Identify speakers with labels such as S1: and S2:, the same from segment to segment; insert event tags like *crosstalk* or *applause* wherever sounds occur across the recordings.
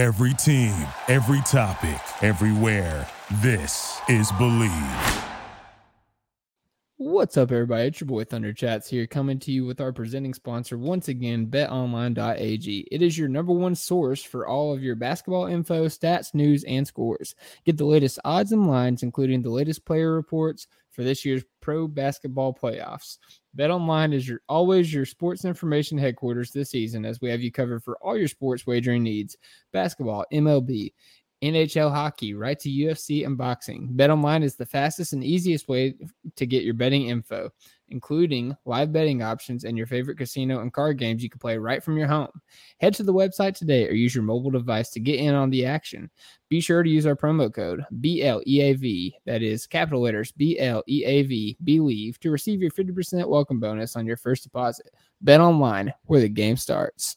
S1: Every team, every topic, everywhere. This is Bleav.
S2: What's up, everybody? It's your boy Thunder Chats here, coming to you with our presenting sponsor once again, betonline.ag. It is your number one source for all of your basketball info, stats, news, and scores. Get the latest odds and lines, including the latest player reports for this year's pro basketball playoffs. BetOnline is your always your sports information headquarters this season, as we have you covered for all your sports wagering needs: basketball, MLB, NHL hockey, right to UFC and boxing. BetOnline is the fastest and easiest way to get your betting info, including live betting options and your favorite casino and card games you can play right from your home. Head to the website today or use your mobile device to get in on the action. Be sure to use our promo code BLEAV, that is capital letters BLEAV, believe, to receive your 50% welcome bonus on your first deposit. Bet online where the game starts.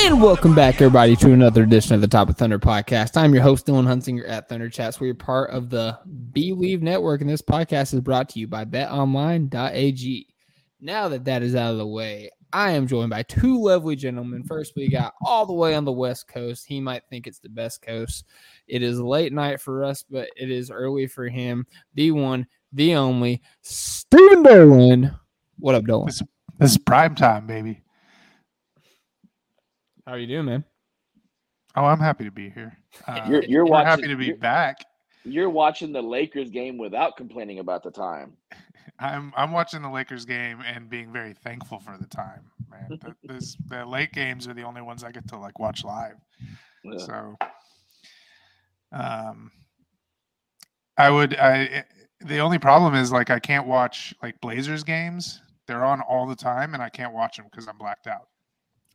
S3: And
S2: welcome back, everybody, to another edition of the Top of Thunder podcast. I'm your host, Dylan Hunsinger at Thunder Chats. We're part of the Bleav Network, and this podcast is brought to you by betonline.ag. Now that that is out of the way, I am joined by two lovely gentlemen. First, we got all the way on the West Coast. He might think it's the best coast. It is late night for us, but it is early for him. The one, the only, Stephen Dolan. What up?
S4: This, this is prime time, baby.
S2: How are you doing, man?
S4: Oh, I'm happy to be here. Uh,
S5: You're- you're
S4: we're
S5: watching-
S4: happy to be
S5: you're-
S4: back.
S5: You're watching the Lakers game without complaining about the time. *laughs*
S4: I'm I'm watching the Lakers game and being very thankful for the time, man. The, *laughs* this the late games are the only ones I get to like watch live.
S5: Yeah.
S4: So, um, I would I the only problem is like I can't watch like Blazers games. They're on all the time, and I can't watch them because I'm blacked out.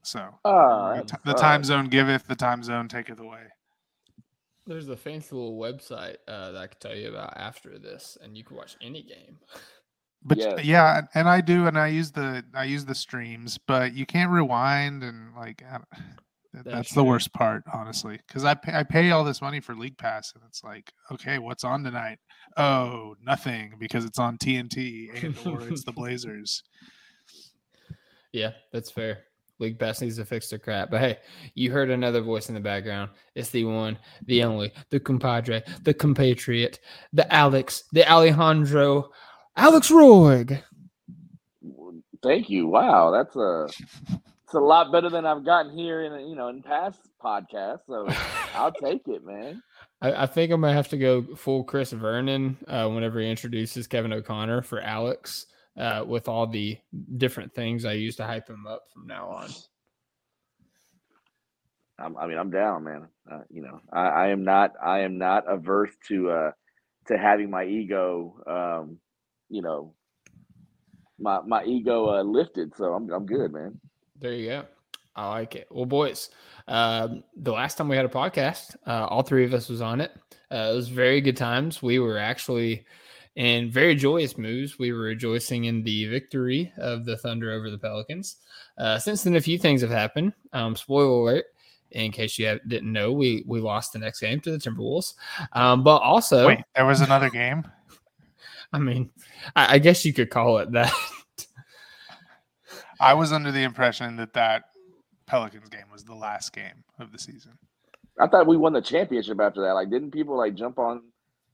S4: So
S5: Ah,
S4: the, t- the time zone giveth, the time zone taketh away.
S2: There's a fancy little website uh, that I could tell you about after this, and you can watch any game. *laughs*
S4: But
S5: Yes.
S4: yeah, and I do, and I use the I use the streams, but you can't rewind, and like I don't- that-
S2: That's
S4: that's the worst part, honestly, because I pay, I pay all this money for League Pass, and it's like, okay, what's on tonight? Oh, nothing, because it's on TNT and or it's the *laughs* Blazers.
S2: Yeah, that's fair. League Pass needs to fix their crap. But hey, you heard another voice in the background. It's the one, the only, the compadre, the compatriot, the Alex, the Alejandro, Alex Roig.
S5: Thank you. Wow, that's a it's a lot better than I've gotten here in you know in past podcasts. So *laughs* I'll take it, man.
S2: I, I think I'm gonna have to go full Chris Vernon uh, whenever he introduces Kevin O'Connor for Alex, uh, with all the different things I use to hype him up from now on.
S5: I'm, I mean, I'm down, man. Uh, you know, I, I am not I am not averse to uh to having my ego, um, you know, my my ego uh, lifted. So I'm I'm good, man.
S2: There you go. I like it. Well, boys, um, the last time we had a podcast, uh, all three of us was on it. Uh, it was very good times. We were actually in very joyous moods. We were rejoicing in the victory of the Thunder over the Pelicans. Uh, since then, a few things have happened. Um, spoiler alert. In case you have, didn't know, we we lost the next game to the Timberwolves. Um, but also,
S4: Wait, there was another game. *laughs*
S2: I mean, I, I guess you could call it that. *laughs*
S4: I was under the impression that that Pelicans game was the last game of the season.
S5: I thought we won the championship after that. Like, didn't people like jump on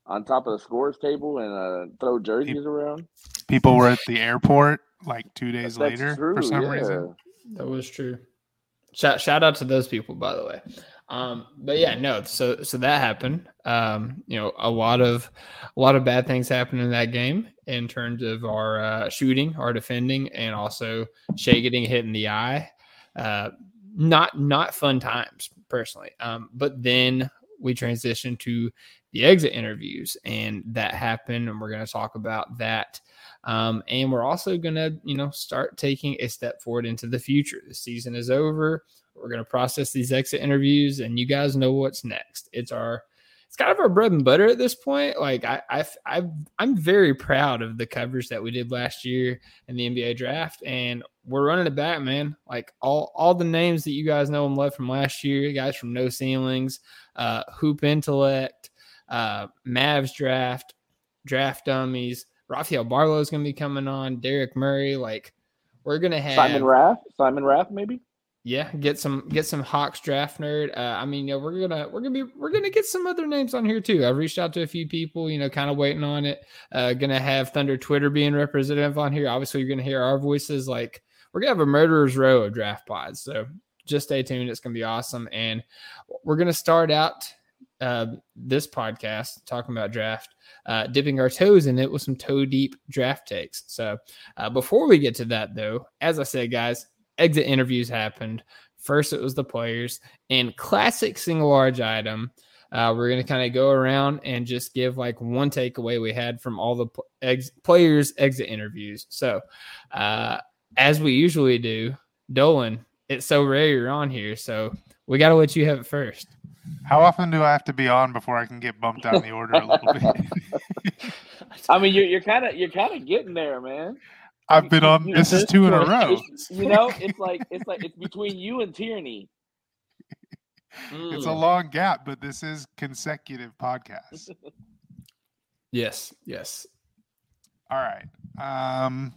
S5: on top of the scores table and uh, throw jerseys around?
S4: People were at the airport like two days
S5: That's
S4: later
S5: true,
S4: for some
S5: yeah.
S4: reason.
S2: That was true. Shout shout out to those people, by the way. Um, but yeah, no. So so that happened. Um, you know, a lot of a lot of bad things happened in that game in terms of our uh, shooting, our defending, and also Shai getting hit in the eye. Uh, not not fun times personally. Um, but then we transitioned to the exit interviews, and that happened, and we're going to talk about that. Um, and we're also going to, you know, start taking a step forward into the future. The season is over. We're gonna process these exit interviews, and you guys know what's next. It's our it's kind of our bread and butter at this point. Like I, I, I I'm very proud of the coverage that we did last year in the NBA draft, and we're running it back, man. Like all all the names that you guys know and love from last year, guys from No Ceilings, uh, Hoop Intellect, uh, Mavs draft, draft dummies. Rafael Barlowe is going to be coming on. Derek Murray, like we're going to have
S5: Simon Raff, Simon Raff, maybe.
S2: Yeah, get some get some Hawks draft nerd. Uh, I mean, you know, we're gonna we're gonna be we're gonna get some other names on here too. I've reached out to a few people, you know, kind of waiting on it. Uh, gonna have Thunder Twitter being representative on here. Obviously, you're gonna hear our voices. Like we're gonna have a murderer's row of draft pods. So just stay tuned. It's gonna be awesome, and we're gonna start out uh, this podcast talking about draft, uh, dipping our toes in it with some toe deep draft takes. So uh, before we get to that, though, as I said, guys, exit interviews happened. First, it was the players, and classic single large item. Uh, we're going to kind of go around and just give like one takeaway we had from all the pl- ex- players' exit interviews. So, uh, as we usually do, Dolan, it's so rare you're on here, so we got to let you have it first.
S4: How often do I have to be on before I can get bumped down the order a little bit? *laughs*
S5: I mean, you're you're kind of you're kind of getting there, man.
S4: I've been on. This is two in a row.
S5: You know, it's like it's like it's between you and Tierney.
S4: It's a
S5: Mm.
S4: long gap, but this is consecutive podcasts. *laughs*
S2: Yes, yes.
S4: All right. Um,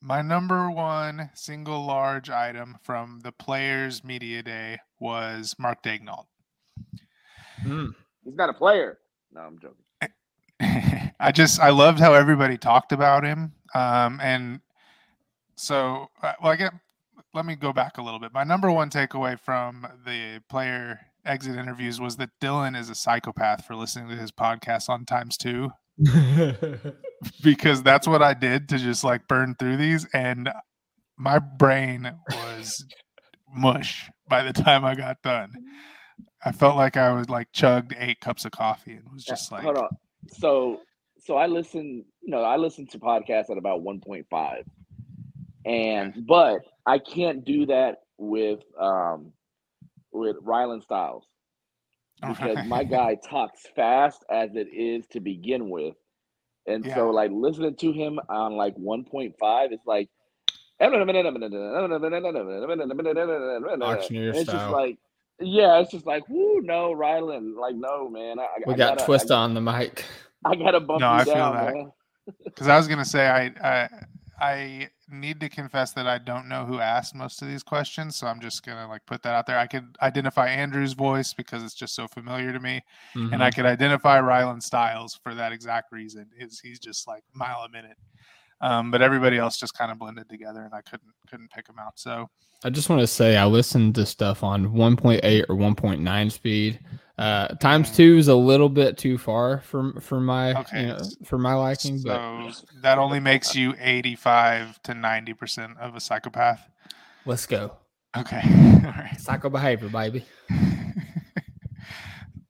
S4: my number one single large item from the Players Media Day was Mark Daigneault.
S2: Mm.
S5: He's not a player. No, I'm joking.
S4: I just I loved how everybody talked about him. Um, and so uh, well, I get. Let me go back a little bit. My number one takeaway from the player exit interviews was that Dylan is a psychopath for listening to his podcast on times two *laughs* because that's what I did to just like burn through these, and my brain was mush by the time I got done. I felt like I was like chugged eight cups of coffee and was
S5: Yeah,
S4: just like,
S5: hold on. So so I listen. You know, I listen to podcasts at about 1.5, and but I can't do that with um with Rylan Stiles because my guy *laughs* talks fast as it is to begin with. And so like listening to him on like 1.5, it's like
S2: Auctioneer
S5: it's just like yeah, it's just like whoo no, Rylan. Like no man. I,
S2: we
S5: I
S2: got
S5: gotta,
S2: twist
S5: I,
S2: on the mic. *laughs*
S5: I gotta bump
S4: No,
S5: you
S4: I feel that.
S5: man. *laughs*
S4: because I was gonna say I, I I need to confess that I don't know who asked most of these questions, so I'm just gonna like put that out there. I could identify Andrew's voice because it's just so familiar to me, and I
S2: Mhm.
S4: could identify Rylan Stiles for that exact reason. Is he's just like mile a minute. Um, but everybody else just kind of blended together, and I couldn't couldn't pick them out. So
S2: I just want to say I listened to stuff on 1.8 or 1.9 speed. Uh, times two is a little bit too far for for my
S4: Okay,
S2: you know, for my liking, but
S4: so that only makes you 85 to 90 percent of a psychopath.
S2: let's go.
S4: Okay, *laughs* all right.
S2: Psycho behavior, baby.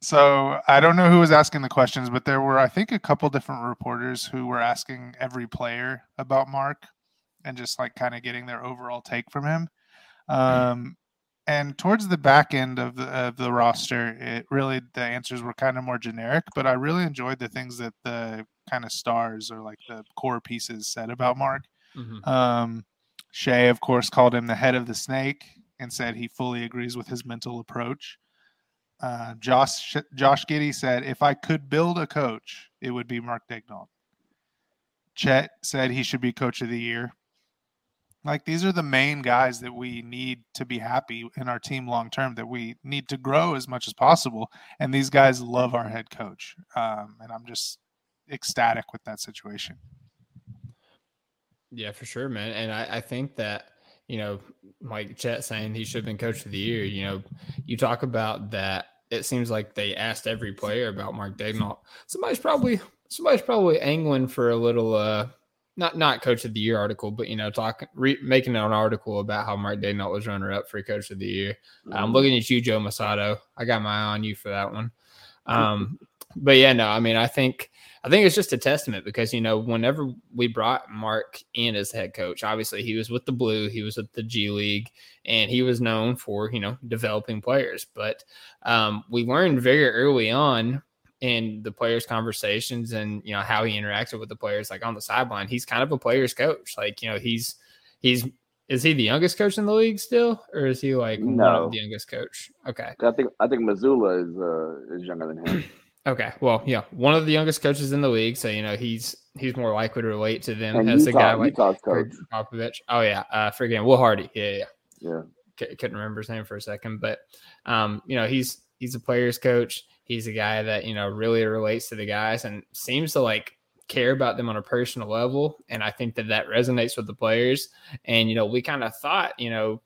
S4: So I don't know who was asking the questions, but there were, I think, a couple different reporters who were asking every player about Mark and just like kind of getting their overall take from him. Um, and towards the back end of the, of the roster, it really the answers were kind of more generic, but I really enjoyed the things that the kind of stars or like the core pieces said about Mark.
S2: Mhm.
S4: Um, Shai, of course, called him the head of the snake and said he fully agrees with his mental approach. Uh, Josh Josh Giddey said, "If I could build a coach, it would be Mark Daigneault." Chet said he should be coach of the year. Like these are the main guys that we need to be happy in our team long term. That we need to grow as much as possible, and these guys love our head coach, um, and I'm just ecstatic with that situation.
S2: Yeah, for sure, man. And I, I think that, you know, like Chet saying he should have been coach of the year, you know, you talk about that. It seems like they asked every player about Mark Daigneault. Somebody's probably somebody's probably angling for a little uh not not coach of the year article, but you know, talking re, making an article about how Mark Daigneault was runner up for coach of the year. I'm looking at you, Joe Mussatto. I got my eye on you for that one. Um, *laughs* but yeah, no, I mean, I think I think it's just a testament because you know whenever we brought Mark in as head coach, obviously he was with the Blue, he was with the G League, and he was known for you know developing players. But um, we learned very early on in the players' conversations and you know how he interacted with the players, like on the sideline, he's kind of a players' coach. Like you know he's he's is he the youngest coach in the league still, or is he like one
S5: No.
S2: of the youngest coach? Okay.
S5: I think I think Mazzulla is uh, is younger than him. *clears throat*
S2: Okay, well, yeah, one of the youngest coaches in the league, so you know he's he's more likely to relate to them
S5: And
S2: as a guy like
S5: Utah's coach.
S2: Popovich. Oh yeah, uh, freaking Will Hardy. Yeah, yeah, yeah.
S5: Yeah.
S2: C- couldn't remember his name for a second, but um, you know he's he's a player's coach. He's a guy that you know really relates to the guys and seems to like care about them on a personal level. And I think that that resonates with the players. And you know we kind of thought you know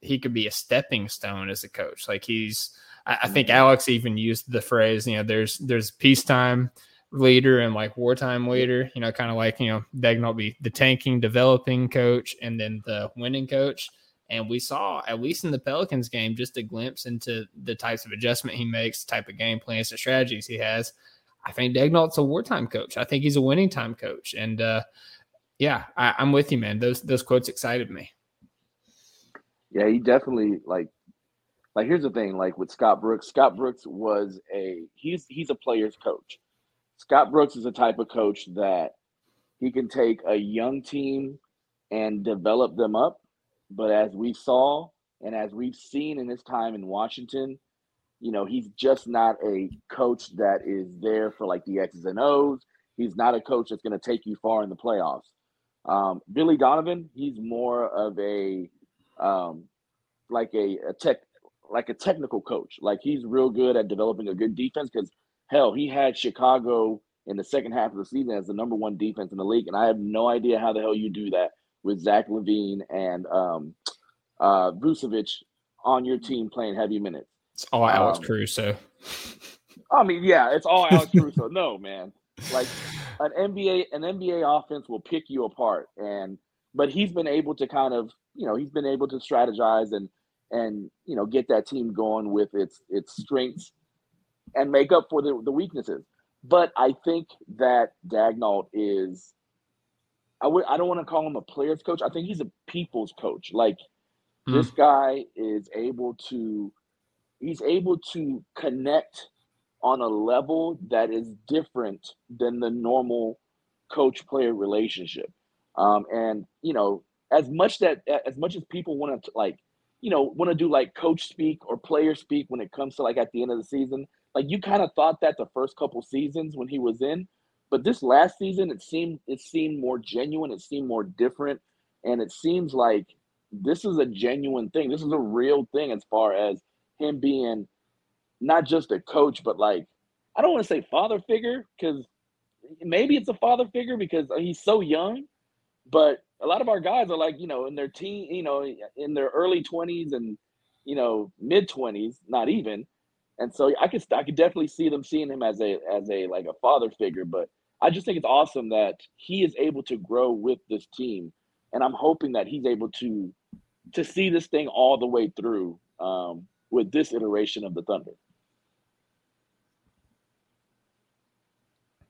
S2: he could be a stepping stone as a coach. Like he's, I, I think Alex even used the phrase, you know, there's there's peacetime leader and like wartime leader. You know, kind of like you know Daigneault be the tanking, developing coach, and then the winning coach. And we saw, at least in the Pelicans game, just a glimpse into the types of adjustment he makes, type of game plans, the strategies he has. I think Daigneault's a wartime coach. I think he's a winning time coach. And uh, yeah, I, I'm with you, man. Those those quotes excited me.
S5: Yeah, he definitely like like here's the thing, like with Scott Brooks, Scott Brooks was a he's he's a player's coach. Scott Brooks is a type of coach that he can take a young team and develop them up. But as we saw and as we've seen in his time in Washington, you know, he's just not a coach that is there for like the X's and O's. He's not a coach that's going to take you far in the playoffs. Um, Billy Donovan, he's more of a um, like a, a tech like a technical coach. Like he's real good at developing a good defense because hell, he had Chicago in the second half of the season as the number one defense in the league, and I have no idea how the hell you do that with Zach LaVine and um, uh, Vucevic on your team playing heavy minutes.
S2: It's all Alex
S5: Um,
S2: Caruso. *laughs*
S5: I mean, yeah, it's all Alex *laughs* Caruso. No, man. Like an NBA, an NBA offense will pick you apart. And but he's been able to kind of, you know, he's been able to strategize and and you know get that team going with its its strengths and make up for the, the weaknesses. But I think that Daigneault is I would I don't want to call him a player's coach. I think he's a people's coach. Like
S2: Hmm.
S5: this guy is able to he's able to connect on a level that is different than the normal coach player relationship. Um, and you know, as much that as much as people want to like, you know, want to do like coach speak or player speak when it comes to like at the end of the season, like you kind of thought that the first couple seasons when he was in, but this last season it seemed it seemed more genuine, it seemed more different, and it seems like this is a genuine thing. This is a real thing as far as him being not just a coach, but like I don't want to say father figure because maybe it's a father figure because he's so young, but a lot of our guys are like you know in their teen, you know, in their early twenties and you know mid twenties, not even. And so I could I could definitely see them seeing him as a as a like a father figure, but I just think it's awesome that he is able to grow with this team, and I'm hoping that he's able to to see this thing all the way through um, with this iteration of the Thunder.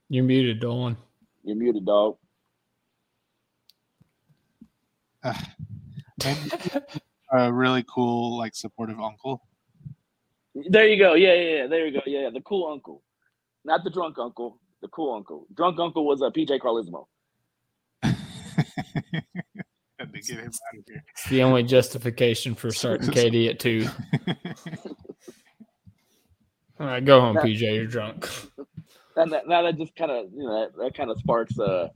S2: You're muted, Dolan.
S5: You're muted, dog.
S4: And *sighs* *laughs* a really cool, like supportive uncle.
S5: There you go. Yeah, yeah, yeah. There you go. Yeah, yeah. The cool uncle, not the drunk uncle. The cool uncle. Drunk uncle was a PJ Carlesimo. *laughs*
S4: Had to get him out of here.
S2: It's the only justification for starting *laughs* KD at two. All right, go home,
S5: That-
S2: PJ. You're drunk.
S5: And that, now that just kind of you know that, that kind of sparks uh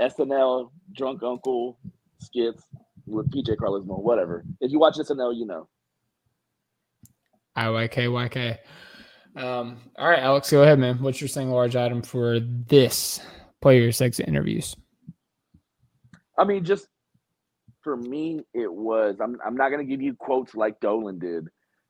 S5: SNL drunk uncle skits with PJ Carlesimo. Whatever. If you watch SNL, you know.
S2: IYKYK. Um, all right, Alex, go ahead, man. What's your single large item for this players exit interviews?
S5: I mean, just for me, it was. I'm. I'm not gonna give you quotes like Dolan did,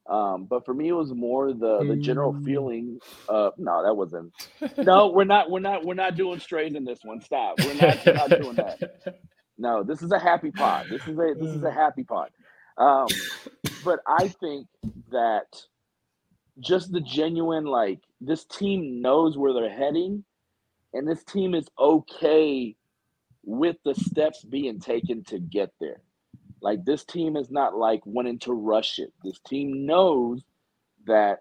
S5: um, but for me, it was more the the general
S2: Mm.
S5: feeling. Uh, no, that wasn't. *laughs* No, we're not. We're not. We're not doing strays in this one. Stop. We're not, we're not doing that. *laughs* No, this is a happy pot. This is a this is a happy pot. Um, but I think that just the genuine like this team knows where they're heading, and this team is okay with the steps being taken to get there. Like this team is not like wanting to rush it. This team knows that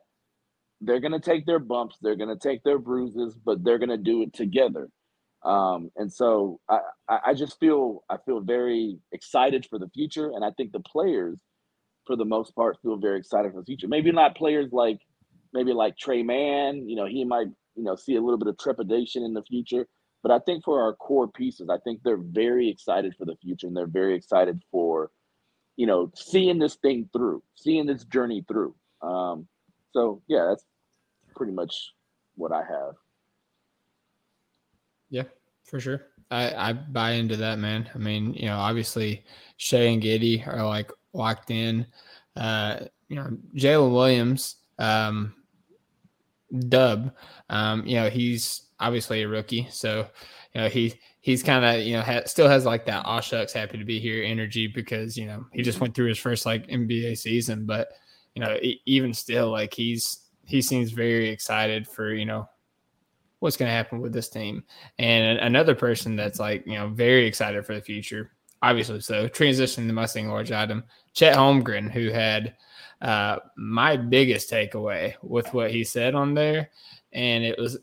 S5: they're going to take their bumps, they're going to take their bruises, but they're going to do it together. Um, and so I, I just feel I feel very excited for the future, and I think the players, for the most part, feel very excited for the future. Maybe not players like maybe like Tre Mann. You know, he might you know see a little bit of trepidation in the future, but I think for our core pieces, I think they're very excited for the future, and they're very excited for you know seeing this thing through, seeing this journey through. Um, so yeah, that's pretty much what I have.
S2: For sure. I, I buy into that, man. I mean, you know, obviously Shai and Giddey are like locked in. Uh, you know, Jaylin Williams, um, dub, um, you know, he's obviously a rookie. So, you know, he he's kind of, you know, ha- still has like that aw shucks happy to be here energy because, you know, he just went through his first like NBA season. But, you know, even still, like he's he seems very excited for, you know, what's going to happen with this team. And another person that's like, you know, very excited for the future, obviously. So transitioning to Mustang large item, Chet Holmgren, who had uh, my biggest takeaway with what he said on there. And it was,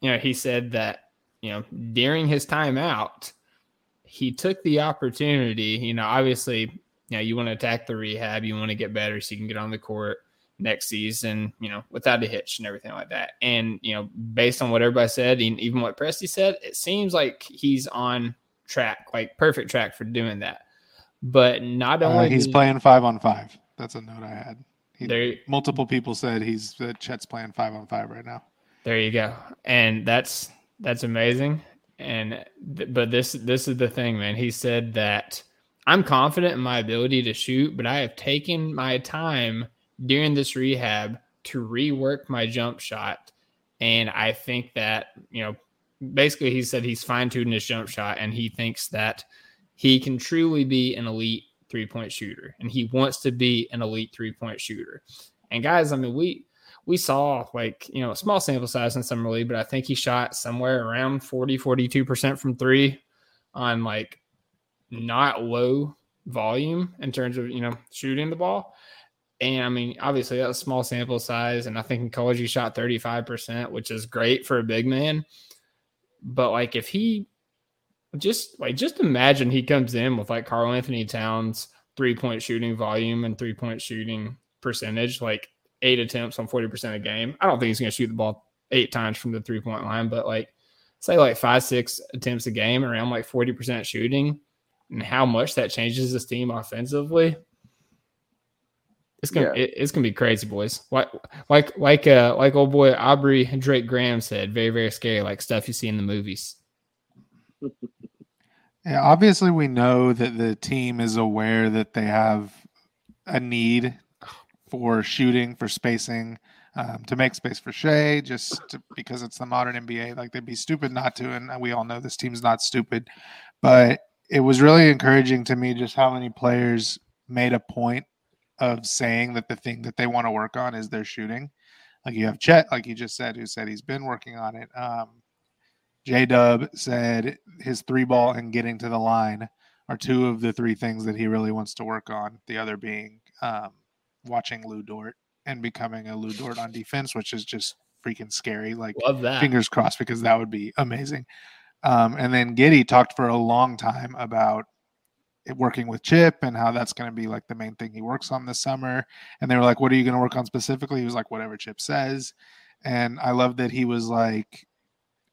S2: you know, he said that, you know, during his time out, he took the opportunity, you know, obviously, you know, you want to attack the rehab, you want to get better so you can get on the court next season, you know, without a hitch and everything like that. And, you know, based on what everybody said, and even what Presti said, it seems like he's on track, like perfect track for doing that. But not
S4: Uh,
S2: only
S4: he's
S2: did-
S4: playing five on five. That's a note I had. He,
S2: There-
S4: multiple people said he's that Chet's playing five on five right now.
S2: There you go. And that's that's amazing. And th- but this this is the thing, man. He said that I'm confident in my ability to shoot, but I have taken my time during this rehab to rework my jump shot. And I think that, you know, basically he said he's fine tuning his jump shot and he thinks that he can truly be an elite three point shooter and he wants to be an elite three point shooter. And guys, I mean, we we saw like, you know, a small sample size in summer league, but I think he shot somewhere around 40, 42% from three on like not low volume in terms of, you know, shooting the ball. And I mean, obviously that's was small sample size. And I think in college he shot 35%, which is great for a big man. But like if he just like just imagine he comes in with like Karl-Anthony Towns three point shooting volume and three point shooting percentage, like eight attempts on 40% a game. I don't think he's gonna shoot the ball eight times from the three point line, but like say like five, six attempts a game around like 40% shooting and how much that changes this team offensively. It's gonna
S5: Yeah.
S2: it- it's gonna be crazy, boys. Like like like uh like old boy Aubrey Drake Graham said, very, very scary, like stuff you see in the movies. *laughs*
S4: Yeah, obviously we know that the team is aware that they have a need for shooting, for spacing, um, to make space for Shai, just to, because it's the modern NBA. Like they'd be stupid not to, and we all know this team's not stupid. But it was really encouraging to me just how many players made a point of saying that the thing that they want to work on is their shooting. Like you have Chet, like you just said, who said he's been working on it. Um, J Dub said his three ball and getting to the line are two of the three things that he really wants to work on. The other being um, watching Lu Dort and becoming a Lu Dort on defense, which is just freaking scary. Like
S2: Love that.
S4: fingers crossed because that would be amazing. Um, and then Giddey talked for a long time about working with Chip and how that's going to be like the main thing he works on this summer. And they were like, "What are you going to work on specifically?" He was like, "Whatever Chip says." And I love that he was like,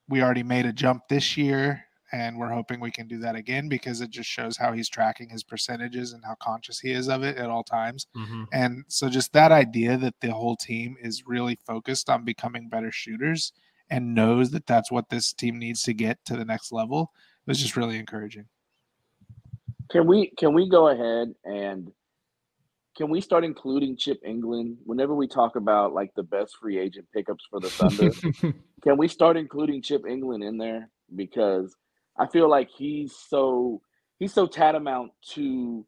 S4: "We already made a jump this year." And we're hoping we can do that again because it just shows how he's tracking his percentages and how conscious he is of it at all times.
S2: Mhm.
S4: And so just that idea that the whole team is really focused on becoming better shooters and knows that that's what this team needs to get to the next level was just really encouraging.
S5: Can we can we go ahead and can we start including Chip Engelland whenever we talk about like the best free agent pickups for the Thunder? *laughs* can we start including Chip Engelland in there because I feel like he's so he's so tantamount to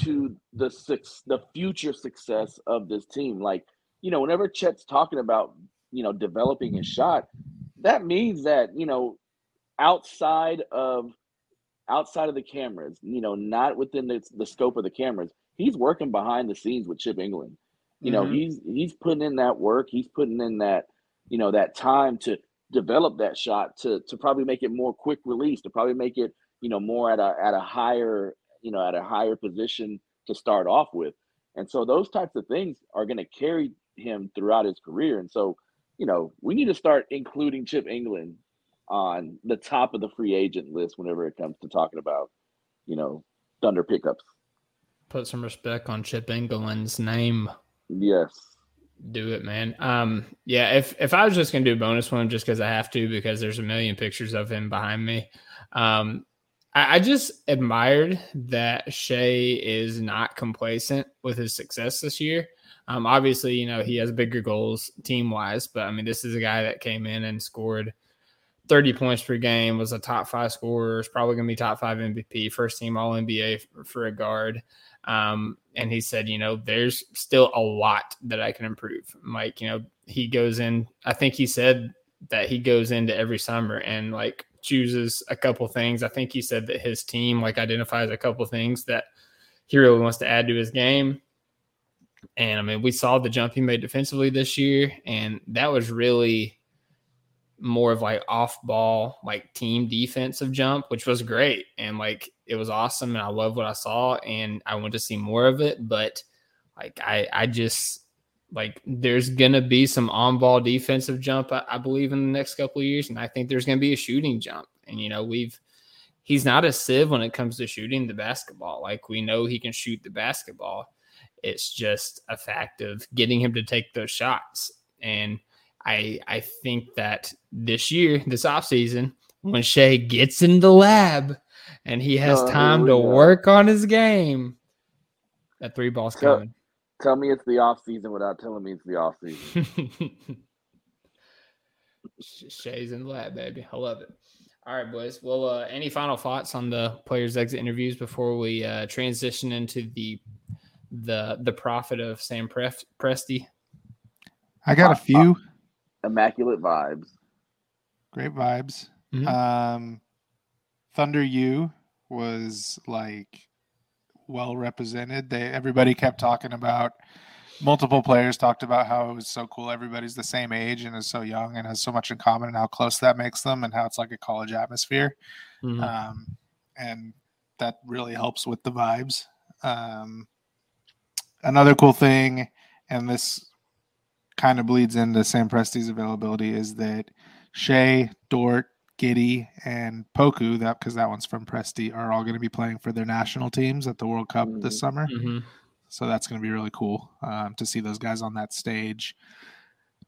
S5: to the six the future success of this team. Like you know, whenever Chet's talking about you know developing his shot, that means that you know outside of outside of the cameras, you know, not within the, the scope of the cameras, he's working behind the scenes with Chip Engelland. You know,
S2: Mhm.
S5: he's he's putting in that work. He's putting in that, you know, that time to develop that shot to to probably make it more quick release, to probably make it, you know, more at a at a higher, you know, at a higher position to start off with. And so those types of things are going to carry him throughout his career. And so, you know, we need to start including Chip Engelland on the top of the free agent list whenever it comes to talking about, you know, Thunder pickups.
S2: Put some respect on Chip Engelland's name.
S5: Yes.
S2: Do it, man. Um, yeah. If if I was just gonna do a bonus one, just because I have to, because there's a million pictures of him behind me. Um, I, I just admired that Shai is not complacent with his success this year. Um, obviously, you know he has bigger goals team wise, but I mean, this is a guy that came in and scored 30 points per game, was a top five scorer, is probably going to be top five MVP, first team All NBA for, for a guard. Um, and he said, you know, there's still a lot that I can improve. Mike, you know, he goes in, I think he said that he goes into every summer and like chooses a couple things. I think he said that his team like identifies a couple things that he really wants to add to his game. And I mean, we saw the jump he made defensively this year, and that was really more of like off ball, like team defensive jump, which was great. And like it was awesome. And I love what I saw. And I want to see more of it. But like I I just like there's gonna be some on ball defensive jump, I, I believe, in the next couple of years. And I think there's gonna be a shooting jump. And you know, we've he's not a sieve when it comes to shooting the basketball. Like we know he can shoot the basketball. It's just a fact of getting him to take those shots. And I I think that this year, this offseason, when Shai gets in the lab and he has
S5: Oh,
S2: time to
S5: go.
S2: work on his game, that three ball's
S5: So-
S2: coming.
S5: Tell me it's the off season without telling me it's the off season. *laughs*
S2: Shai's in the lab, baby. I love it. All right, boys. Well, uh, any final thoughts on the players' exit interviews before we uh, transition into the the the profit of Sam Pref- Presti?
S4: I got a few
S5: Immaculate vibes.
S4: great vibes.
S2: Mhm.
S4: Um, Thunder U was like well represented. They everybody kept talking about multiple players talked about how it was so cool. Everybody's the same age and is so young and has so much in common and how close that makes them and how it's like a college atmosphere.
S2: Mhm.
S4: Um, and that really helps with the vibes. Um, another cool thing, and this kind of bleeds into Sam Presti's availability, is that Shai, Dort, Giddey, and Poku, that because that one's from Presti, are all going to be playing for their national teams at the World Cup this
S5: Mhm.
S4: summer.
S2: Mhm.
S4: So that's going to be really cool um, to see those guys on that stage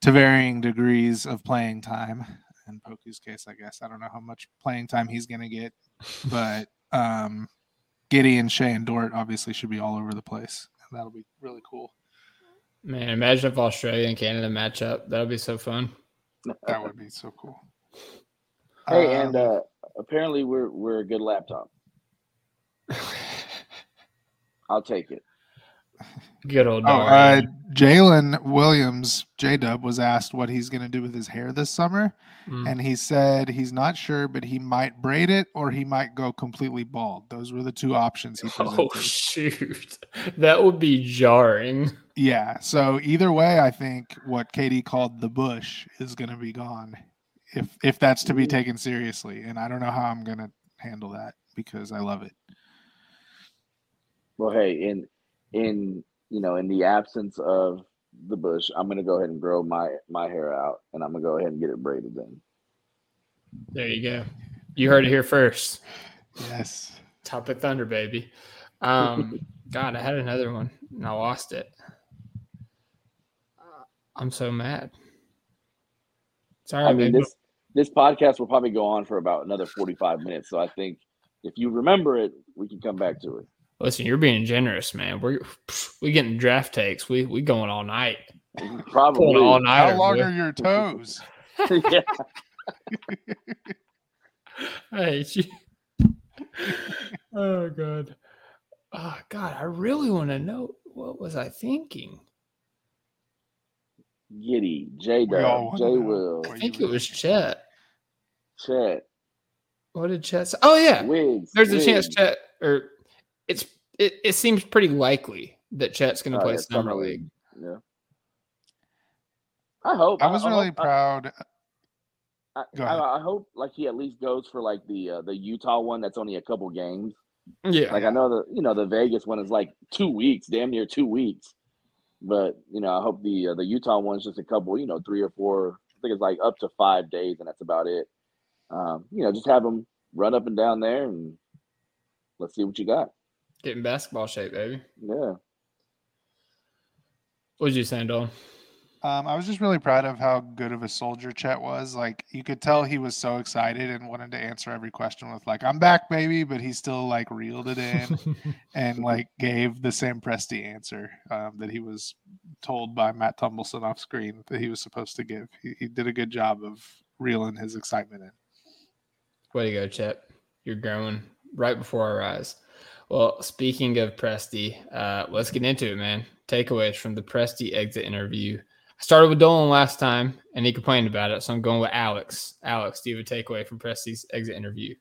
S4: to varying degrees of playing time. In Poku's case, I guess I don't know how much playing time he's going to get, *laughs* but um, Giddey and Shai and Dort obviously should be all over the place. And that'll be really cool.
S2: Man, imagine if Australia and Canada match up. That would be so fun.
S4: That would be so cool.
S5: Hey, and
S4: Um,
S5: uh, apparently we're we're a good laptop. *laughs* I'll take it.
S2: Good old
S4: Oh, uh, Jalen Williams, J Dub, was asked what he's going to do with his hair this summer.
S2: Mm.
S4: And he said he's not sure, but he might braid it or he might go completely bald. Those were the two options he presented.
S2: Oh shoot, that would be jarring.
S4: yeah. So either way, I think what Katie called the bush is going to be gone if if that's to be taken seriously. And I don't know how I'm going to handle that because I love it.
S5: Well, hey, in in you know, in the absence of the bush, I'm gonna go ahead and grow my my hair out, and I'm gonna go ahead and get it braided then.
S2: There you go. You heard it here first.
S4: Yes.
S2: Topic Thunder, baby. Um, *laughs* God, I had another one and I lost it. Uh, I'm so mad. Sorry,
S5: I mean,
S2: baby.
S5: this this podcast will probably go on for about another 45 minutes, so I think if you remember it, we can come back to it.
S2: Listen, you're being generous, man. We're we getting draft takes. We we going all night.
S5: Probably.
S2: Pulling all night.
S4: How long are your toes?
S5: yeah.
S2: I hate you. oh god. Oh god, I really want to know what was I thinking.
S5: Giddey, J
S4: We all
S5: Dub,
S4: wanna
S5: J Will.
S2: I think it was
S4: thinking.
S2: Chet.
S5: Chet,
S2: What did Chet say? Oh yeah,
S5: Wiggs.
S2: there's a chance
S5: Wiggs.
S2: Chet or it's it, it seems pretty likely that Chet's going to
S5: Oh,
S2: play
S5: yeah,
S2: summer league.
S5: Yeah. I hope.
S4: I was
S5: hope-
S4: really
S5: I-
S4: proud.
S5: I,
S4: Go
S5: I. I hope like he at least goes for like the uh, the Utah one that's only a couple games.
S2: Yeah,
S5: Like I know the you know the Vegas one is like two weeks, damn near two weeks. But you know I hope the uh, the Utah one's just a couple, you know, three or four. I think it's like up to five days, and that's about it. Um, you know, just have them run up and down there, and let's see what you got.
S2: Getting basketball shape, baby.
S5: Yeah.
S2: What did you say, Dolan?
S4: Um, I was just really proud of how good of a soldier Chet was. Like you could tell he was so excited and wanted to answer every question with like, "I'm back, baby," but he still like reeled it in *laughs* and like gave the Sam Presti answer um, that he was told by Matt Tumbleson off screen that he was supposed to give. He, he did a good job of reeling his excitement in.
S2: Way to go, Chet. You're growing right before our eyes. Well, speaking of Presti, uh, let's get into it, man. Takeaways from the Presti exit interview. I started with Dolan last time, and he complained about it, so I'm going with Alex. Alex, do you have a takeaway from Presti's exit interview?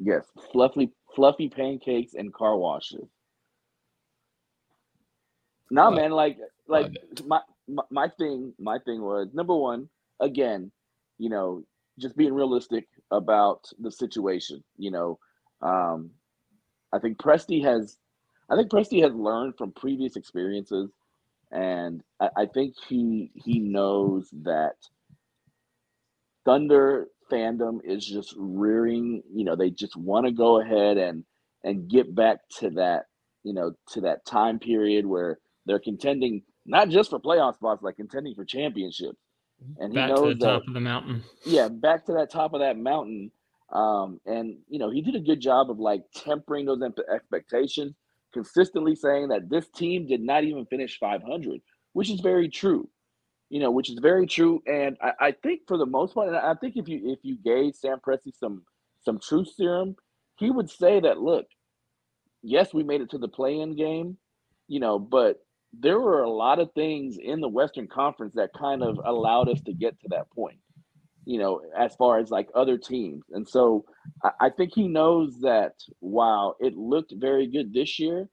S5: Yes. Fluffy fluffy pancakes and car washes. Nah, man. Like like my, my my thing my thing was number one again you know just being realistic about the situation you know um i think Presti has i think Presti has learned from previous experiences and i, I think he he knows that thunder fandom is just rearing you know they just want to go ahead and and get back to that you know to that time period where they're contending not just for playoff spots, like contending for championships. Mhm. And he
S2: Back to the
S5: knows that,
S2: top of the mountain.
S5: yeah, back to that top of that mountain. Um, and you know, he did a good job of like tempering those expectations, consistently saying that this team did not even finish 500, which is very true. You know, which is very true. And I, I think for the most part, and I think if you if you gave Sam Presti some some truth serum, he would say that look, yes, we made it to the play-in game, you know, but there were a lot of things in the Western Conference that kind of allowed us to get to that point, you know, as far as like other teams. And so I, think he knows that while it looked very good this year,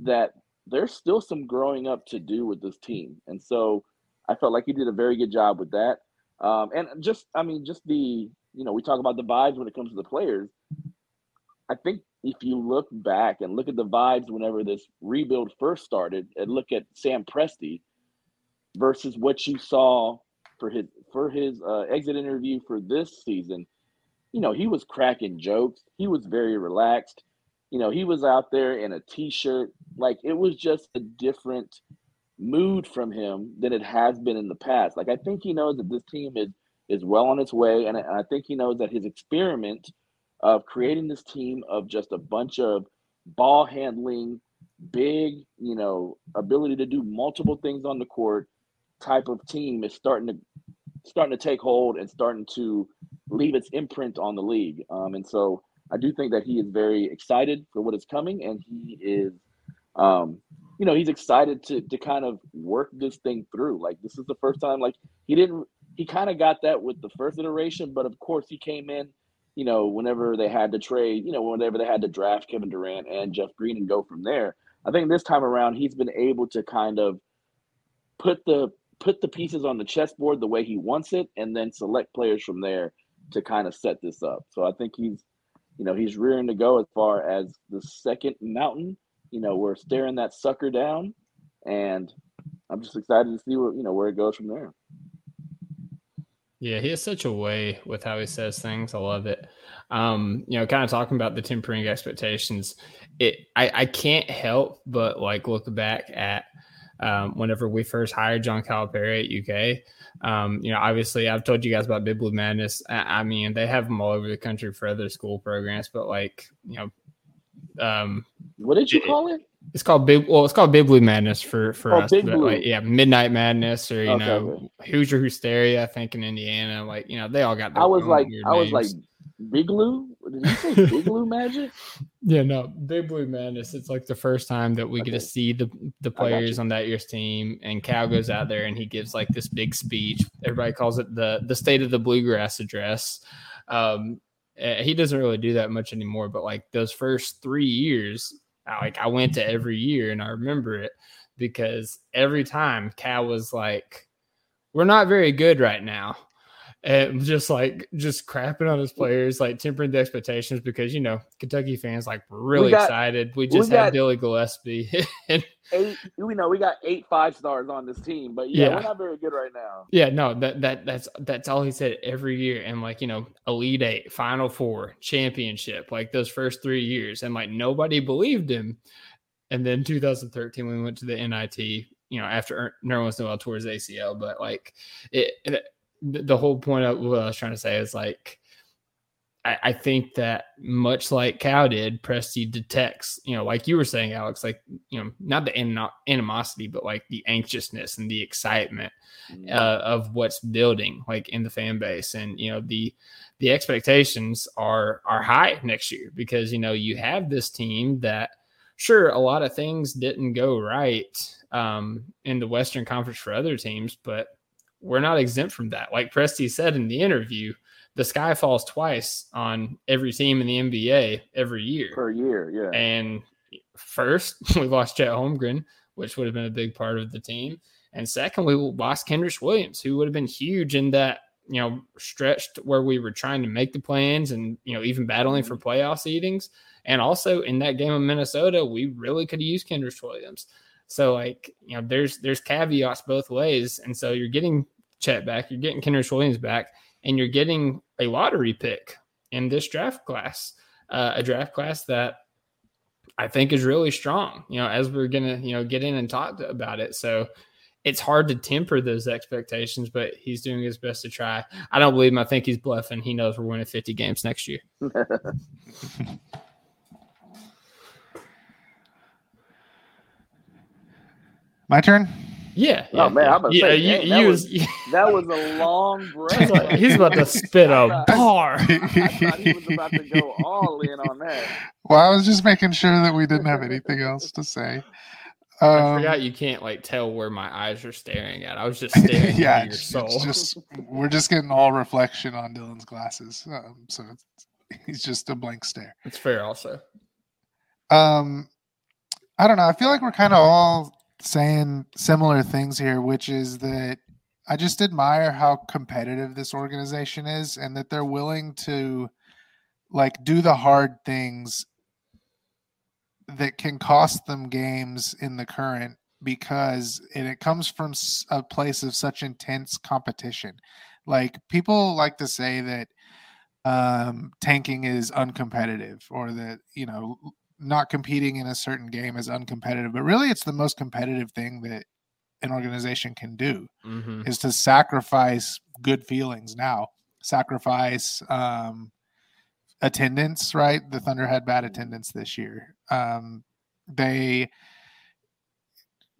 S5: that there's still some growing up to do with this team. And so I felt like he did a very good job with that. Um, and just, I mean, just the, you know, we talk about the vibes when it comes to the players. I think if you look back and look at the vibes whenever this rebuild first started, and look at Sam Presti versus what you saw for his for his uh, exit interview for this season, you know he was cracking jokes. He was very relaxed. You know he was out there in a t-shirt. Like it was just a different mood from him than it has been in the past. Like I think he knows that this team is is well on its way, and I think he knows that his experiment of creating this team of just a bunch of ball handling, big, you know, ability to do multiple things on the court type of team is starting to starting to take hold and starting to leave its imprint on the league. Um, and so I do think that he is very excited for what is coming, and he is, um, you know, he's excited to to kind of work this thing through. Like this is the first time, like he didn't, he kind of got that with the first iteration, but of course he came in you know, whenever they had to trade, you know, whenever they had to draft Kevin Durant and Jeff Green and go from there. I think this time around he's been able to kind of put the put the pieces on the chessboard the way he wants it and then select players from there to kind of set this up. So I think he's you know, he's rearing to go as far as the second mountain. You know, we're staring that sucker down and I'm just excited to see what, you know, where it goes from there.
S2: Yeah, he has such a way with how he says things. I love it. Um, you know, kind of talking about the tempering expectations. It I, I can't help but like look back at um, whenever we first hired John Calipari at UK. Um, you know, obviously I've told you guys about Big Blue Madness. I, I mean, they have them all over the country for other school programs, but like, you know, um,
S5: What did you
S2: It-
S5: call it?
S2: it's called big. Well, it's called Big Blue Madness for for
S5: Oh,
S2: us.
S5: Big
S2: but,
S5: Blue.
S2: Like, yeah, Midnight Madness or you
S5: Okay,
S2: know Hoosier Hysteria. I think in Indiana, like you know, they all got.
S5: I was like I was like
S2: names.
S5: Big Blue? Did you say Big Blue Magic? *laughs*
S2: yeah, no, Big Blue Madness. It's like the first time that we get to see the the players on that year's team, and Cal goes out there and he gives like this big speech. Everybody calls it the the State of the Bluegrass address. Um, eh, he doesn't really do that much anymore, but like those first three years, I- like I went to every year and I remember it because every time Cal was like, "We're not very good right now," and just like just crapping on his players, like tempering the expectations because you know Kentucky fans like were really
S5: got-
S2: excited. We
S5: we
S2: just had Billy Gillispie, *laughs* and
S5: Eight, we know we got eight five stars on this team, but yeah,
S2: Yeah.
S5: we're not very good right now.
S2: Yeah, no, that that that's that's all he said every year. And like, you know, Elite Eight, Final Four, championship, like those first three years. And like nobody believed him. And then 2013, we went to the NIT, you know, after Nerlens Noel towards ACL. But like it, it the the whole point of what I was trying to say is like I, I think that much like Cal did, Presti detects, you know, like you were saying, Alex, like, you know, not the anim- animosity, but like the anxiousness and the excitement uh, of what's building like in the fan base. And you know the the expectations are are high next year because you know you have this team that sure a lot of things didn't go right um in the western conference for other teams but we're not exempt from that like Presti said in the interview the sky falls twice on every team in the NBA every year
S5: per year. Yeah,
S2: and first, *laughs* we lost Chet Holmgren, which would have been a big part of the team. And second, we lost Kenrich Williams, who would have been huge in that, you know, stretched where we were trying to make the plans and, you know, even battling for mm-hmm. playoff seedings. And also in that game of Minnesota, we really could have used Kenrich Williams. So like, you know, there's there's caveats both ways. And so you're getting Chet back, you're getting Kenrich Williams back, and you're getting a lottery pick in this draft class. Uh, a draft class that I think is really strong, you know, as we're to, you know, get in and talk about it. So it's hard to temper those expectations, but he's doing his best to try. I don't believe him. I think he's bluffing. He knows we're winning 50 games next year. *laughs*
S4: My turn.
S2: Yeah.
S5: Oh,
S2: yeah,
S5: man, I'm about to
S2: yeah,
S5: say,
S2: you,
S5: dang, that
S2: you
S5: was-
S2: was- *laughs*
S5: that was a long breath.
S2: he's, like- he's about to spit a bar. *laughs*
S5: I thought he was about to go all in on that.
S4: Well, I was just making sure that we didn't have anything else to say.
S2: I
S4: Um,
S2: forgot you can't like tell where my eyes are staring at. I was just staring *laughs*
S4: yeah,
S2: at your
S4: it's,
S2: soul.
S4: it's just we're just getting all reflection on Dylan's glasses, um, so it's, he's just a blank stare.
S2: it's fair also.
S4: Um, I don't know. I feel like we're kind of all saying similar things here, which is that I just admire how competitive this organization is, and that they're willing to like do the hard things that can cost them games in the current because and it comes from a place of such intense competition. Like people like to say that um, tanking is uncompetitive or that you know not competing in a certain game is uncompetitive, but really it's the most competitive thing that an organization can do
S2: Mm-hmm.
S4: is to sacrifice good feelings now, sacrifice um, attendance, right? The Thunder had bad attendance this year. Um, they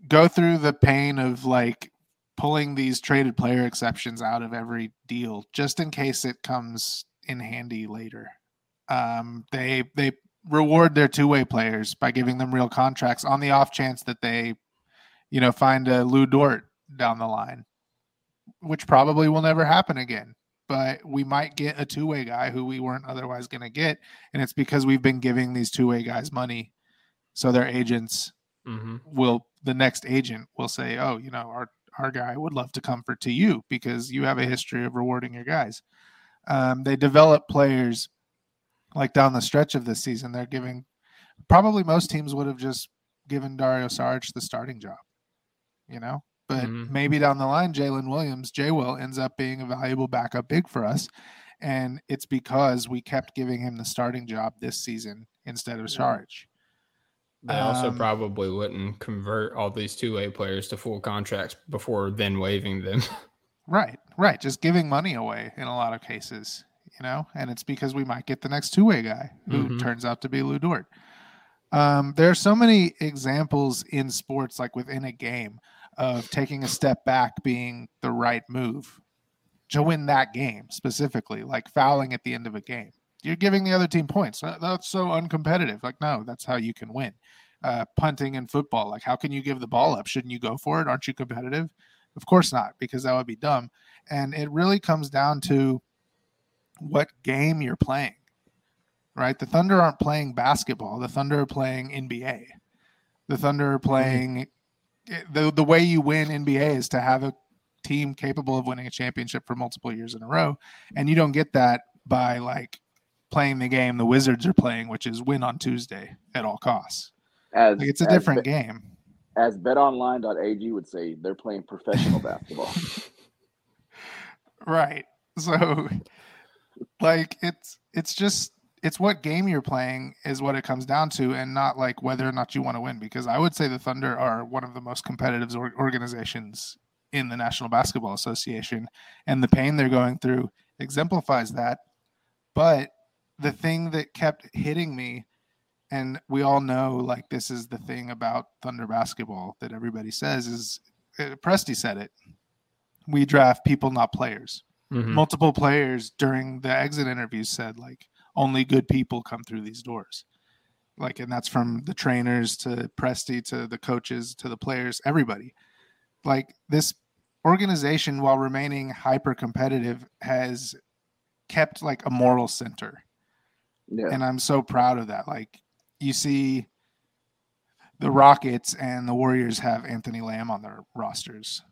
S4: go through the pain of like pulling these traded player exceptions out of every deal just in case it comes in handy later. Um, they they reward their two-way players by giving them real contracts on the off chance that they, you know, find a Lu Dort down the line, which probably will never happen again. But we might get a two-way guy who we weren't otherwise going to get, and it's because we've been giving these two-way guys money, so their agents
S2: Mm-hmm.
S4: will the next agent will say, "Oh, you know, our our guy would love to comfort to you because you have a history of rewarding your guys." Um, they develop players like down the stretch of this season. They're giving probably most teams would have just given Dario Sarge the starting job, you know. But
S2: Mhm.
S4: maybe down the line, Jaylin Williams, J. Will ends up being a valuable backup big for us, and it's because we kept giving him the starting job this season instead of Sarge.
S2: They also
S4: Um,
S2: probably wouldn't convert all these two way players to full contracts before then waiving them. *laughs*
S4: Right, right. Just giving money away in a lot of cases, you know, and it's because we might get the next two way guy who
S2: Mhm.
S4: turns out to be Lu Dort. Um, there are so many examples in sports, like within a game, of taking a step back being the right move to win that game specifically, like fouling at the end of a game. You're giving the other team points. That's so uncompetitive. Like, no, that's how you can win. Uh, punting in football, like, how can you give the ball up? Shouldn't you go for it? Aren't you competitive? Of course not, because that would be dumb. And it really comes down to what game you're playing. Right? The Thunder aren't playing basketball. The Thunder are playing NBA. The Thunder are playing eh, the the way you win NBA is to have a team capable of winning a championship for multiple years in a row, and you don't get that by like playing the game the Wizards are playing, which is win on Tuesday at all costs.
S5: As
S4: Like it's a different
S5: Bet-
S4: game.
S5: As BetOnline.ag would say, they're playing professional basketball. *laughs*
S4: Right. So like it's it's just it's what game you're playing is what it comes down to and not like whether or not you want to win because I would say the Thunder are one of the most competitive or- organizations in the National Basketball Association and the pain they're going through exemplifies that. But the thing that kept hitting me and we all know like this is the thing about Thunder basketball that everybody says is uh, said it. We draft people not players
S2: Mhm.
S4: multiple players during the exit interviews said like only good people come through these doors like and that's from the trainers to Presti to the coaches to the players everybody like this organization while remaining hyper competitive has kept like a moral center
S5: Yeah.
S4: and I'm so proud of that. Like you see the Rockets and the Warriors have Anthony Lamb on their rosters,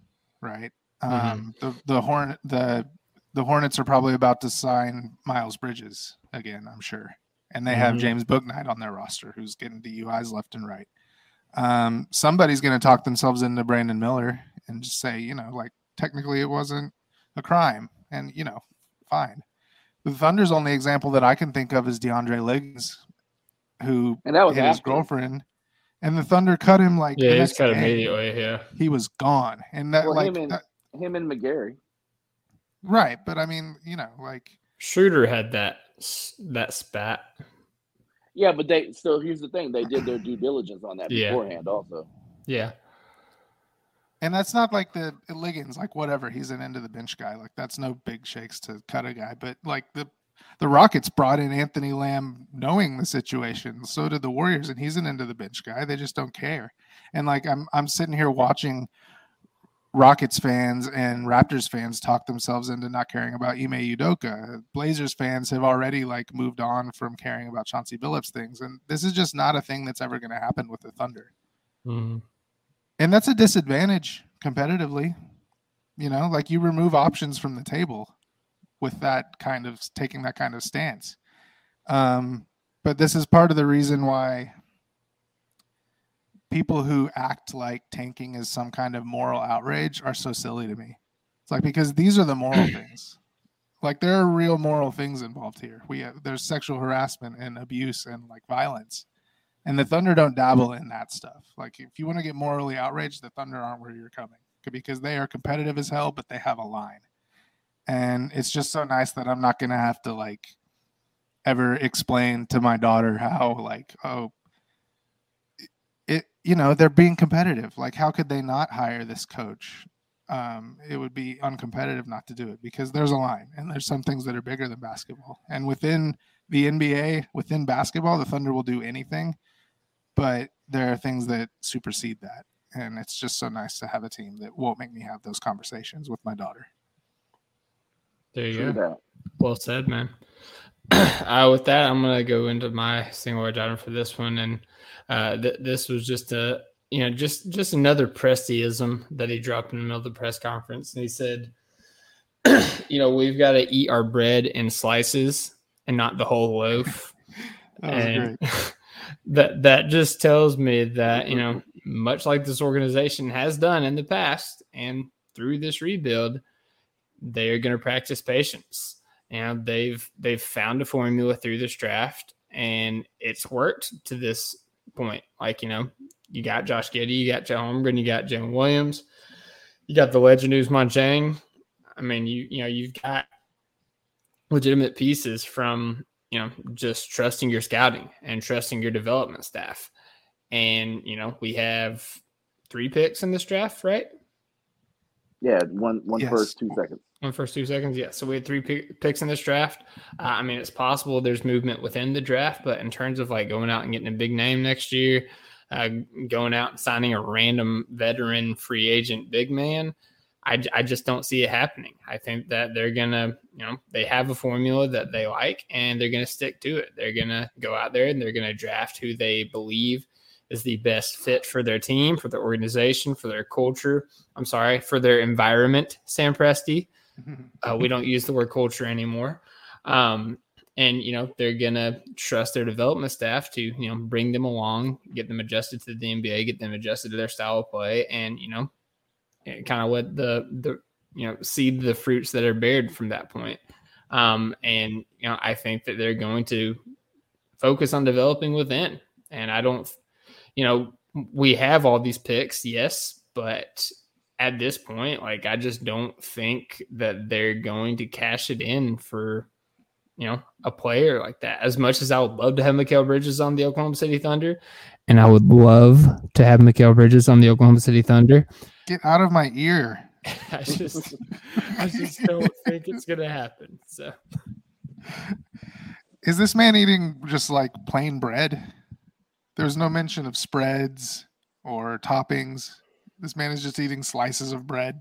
S4: right?
S2: Mhm.
S4: Um, the the Horn the the Hornets are probably about to sign Miles Bridges again, I'm sure, and they have
S2: Mhm.
S4: James Bouknight on their roster, who's getting DUIs left and right. Um, somebody's going to talk themselves into Brandon Miller and just say, you know, like technically it wasn't a crime, and you know, fine. The Thunder's only example that I can think of is DeAndre Liggins, who
S5: And that was
S4: hit his
S5: after.
S4: girlfriend, and the Thunder cut him like
S2: Yeah, he's cut immediately. Yeah.
S4: He was gone, and that
S5: Well,
S4: like
S5: him and
S4: that-
S5: him and McGary.
S4: Right. But I mean, you know, like
S2: Schroeder had that that spat.
S5: Yeah, but they still here's the thing, they did their due diligence on that
S2: Yeah.
S5: beforehand also.
S2: Yeah.
S4: And that's not like the Liggins, like whatever. He's an end of the bench guy. Like that's no big shakes to cut a guy. But like the the Rockets brought in Anthony Lamb knowing the situation. So did the Warriors, and he's an end of the bench guy. They just don't care. And like I'm I'm sitting here watching Rockets fans and Raptors fans talk themselves into not caring about Ime Udoka. Blazers fans have already like moved on from caring about Chauncey Billups things. And this is just not a thing that's ever going to happen with the Thunder
S2: Mhm.
S4: and that's a disadvantage competitively you know like you remove options from the table with that kind of taking that kind of stance um but this is part of the reason why people who act like tanking is some kind of moral outrage are so silly to me. It's like because these are the moral *clears throat* things. Like there are real moral things involved here. We have, there's sexual harassment and abuse and like violence. And the Thunder don't dabble in that stuff. Like if you want to get morally outraged, the Thunder aren't where you're coming. Because they are competitive as hell, but they have a line. And it's just so nice that I'm not gonna have to like ever explain to my daughter how like oh you know they're being competitive. Like how could they not hire this coach? Um, it would be uncompetitive not to do it because there's a line and there's some things that are bigger than basketball. And within the NBA, within basketball, the Thunder will do anything but there are things that supersede that and it's just so nice to have a team that won't make me have those conversations with my daughter
S2: There you
S5: True
S2: go.
S5: that.
S2: Well said, man. *clears throat* uh, with that, I'm gonna go into my single word item for this one, and uh, th- this was just a you know just just another Prestiism that he dropped in the middle of the press conference, and he said, *clears throat* you know, we've got to eat our bread in slices and not the whole loaf. *laughs*
S4: that
S2: and *laughs* that that just tells me that you know much like this organization has done in the past and through this rebuild they are going to practice patience. And they've they've found a formula through this draft and it's worked to this point like you know you got Josh Giddey, you got Joe Holmgren, you got Jim Williams, you got the legend Ousmane Dieng. I mean, you you know you've got legitimate pieces from you know just trusting your scouting and trusting your development staff and you know we have three picks in this draft right
S5: Yeah, one one
S4: Yes.
S5: first, two seconds.
S2: One first two seconds yeah so we had three picks in this draft uh, i mean it's possible there's movement within the draft but in terms of like going out and getting a big name next year uh, going out and signing a random veteran free agent big man I, I just don't see it happening. I think that they're gonna, you know, they have a formula that they like and they're gonna stick to it. They're gonna go out there and they're gonna draft who they believe is the best fit for their team, for their organization, for their culture. I'm sorry, for their environment, Sam Presti. *laughs* Uh, we don't use the word culture anymore. Um, and you know they're gonna trust their development staff to you know bring them along, get them adjusted to the NBA, get them adjusted to their style of play, and you know kind of what the the you know see the fruits that are bared from that point. Um, and you know I think that they're going to focus on developing within, and I don't, you know, we have all these picks, yes, but at this point, like I just don't think that they're going to cash it in for you know, a player like that. As much as I would love to have Mikal Bridges on the Oklahoma City Thunder, and I would love to have Mikal Bridges on the Oklahoma City Thunder,
S4: Get out of my ear. *laughs*
S2: I just, I just don't think it's gonna happen. So
S4: Is this man eating just like plain bread? There's no mention of spreads or toppings. This man is just eating slices of bread.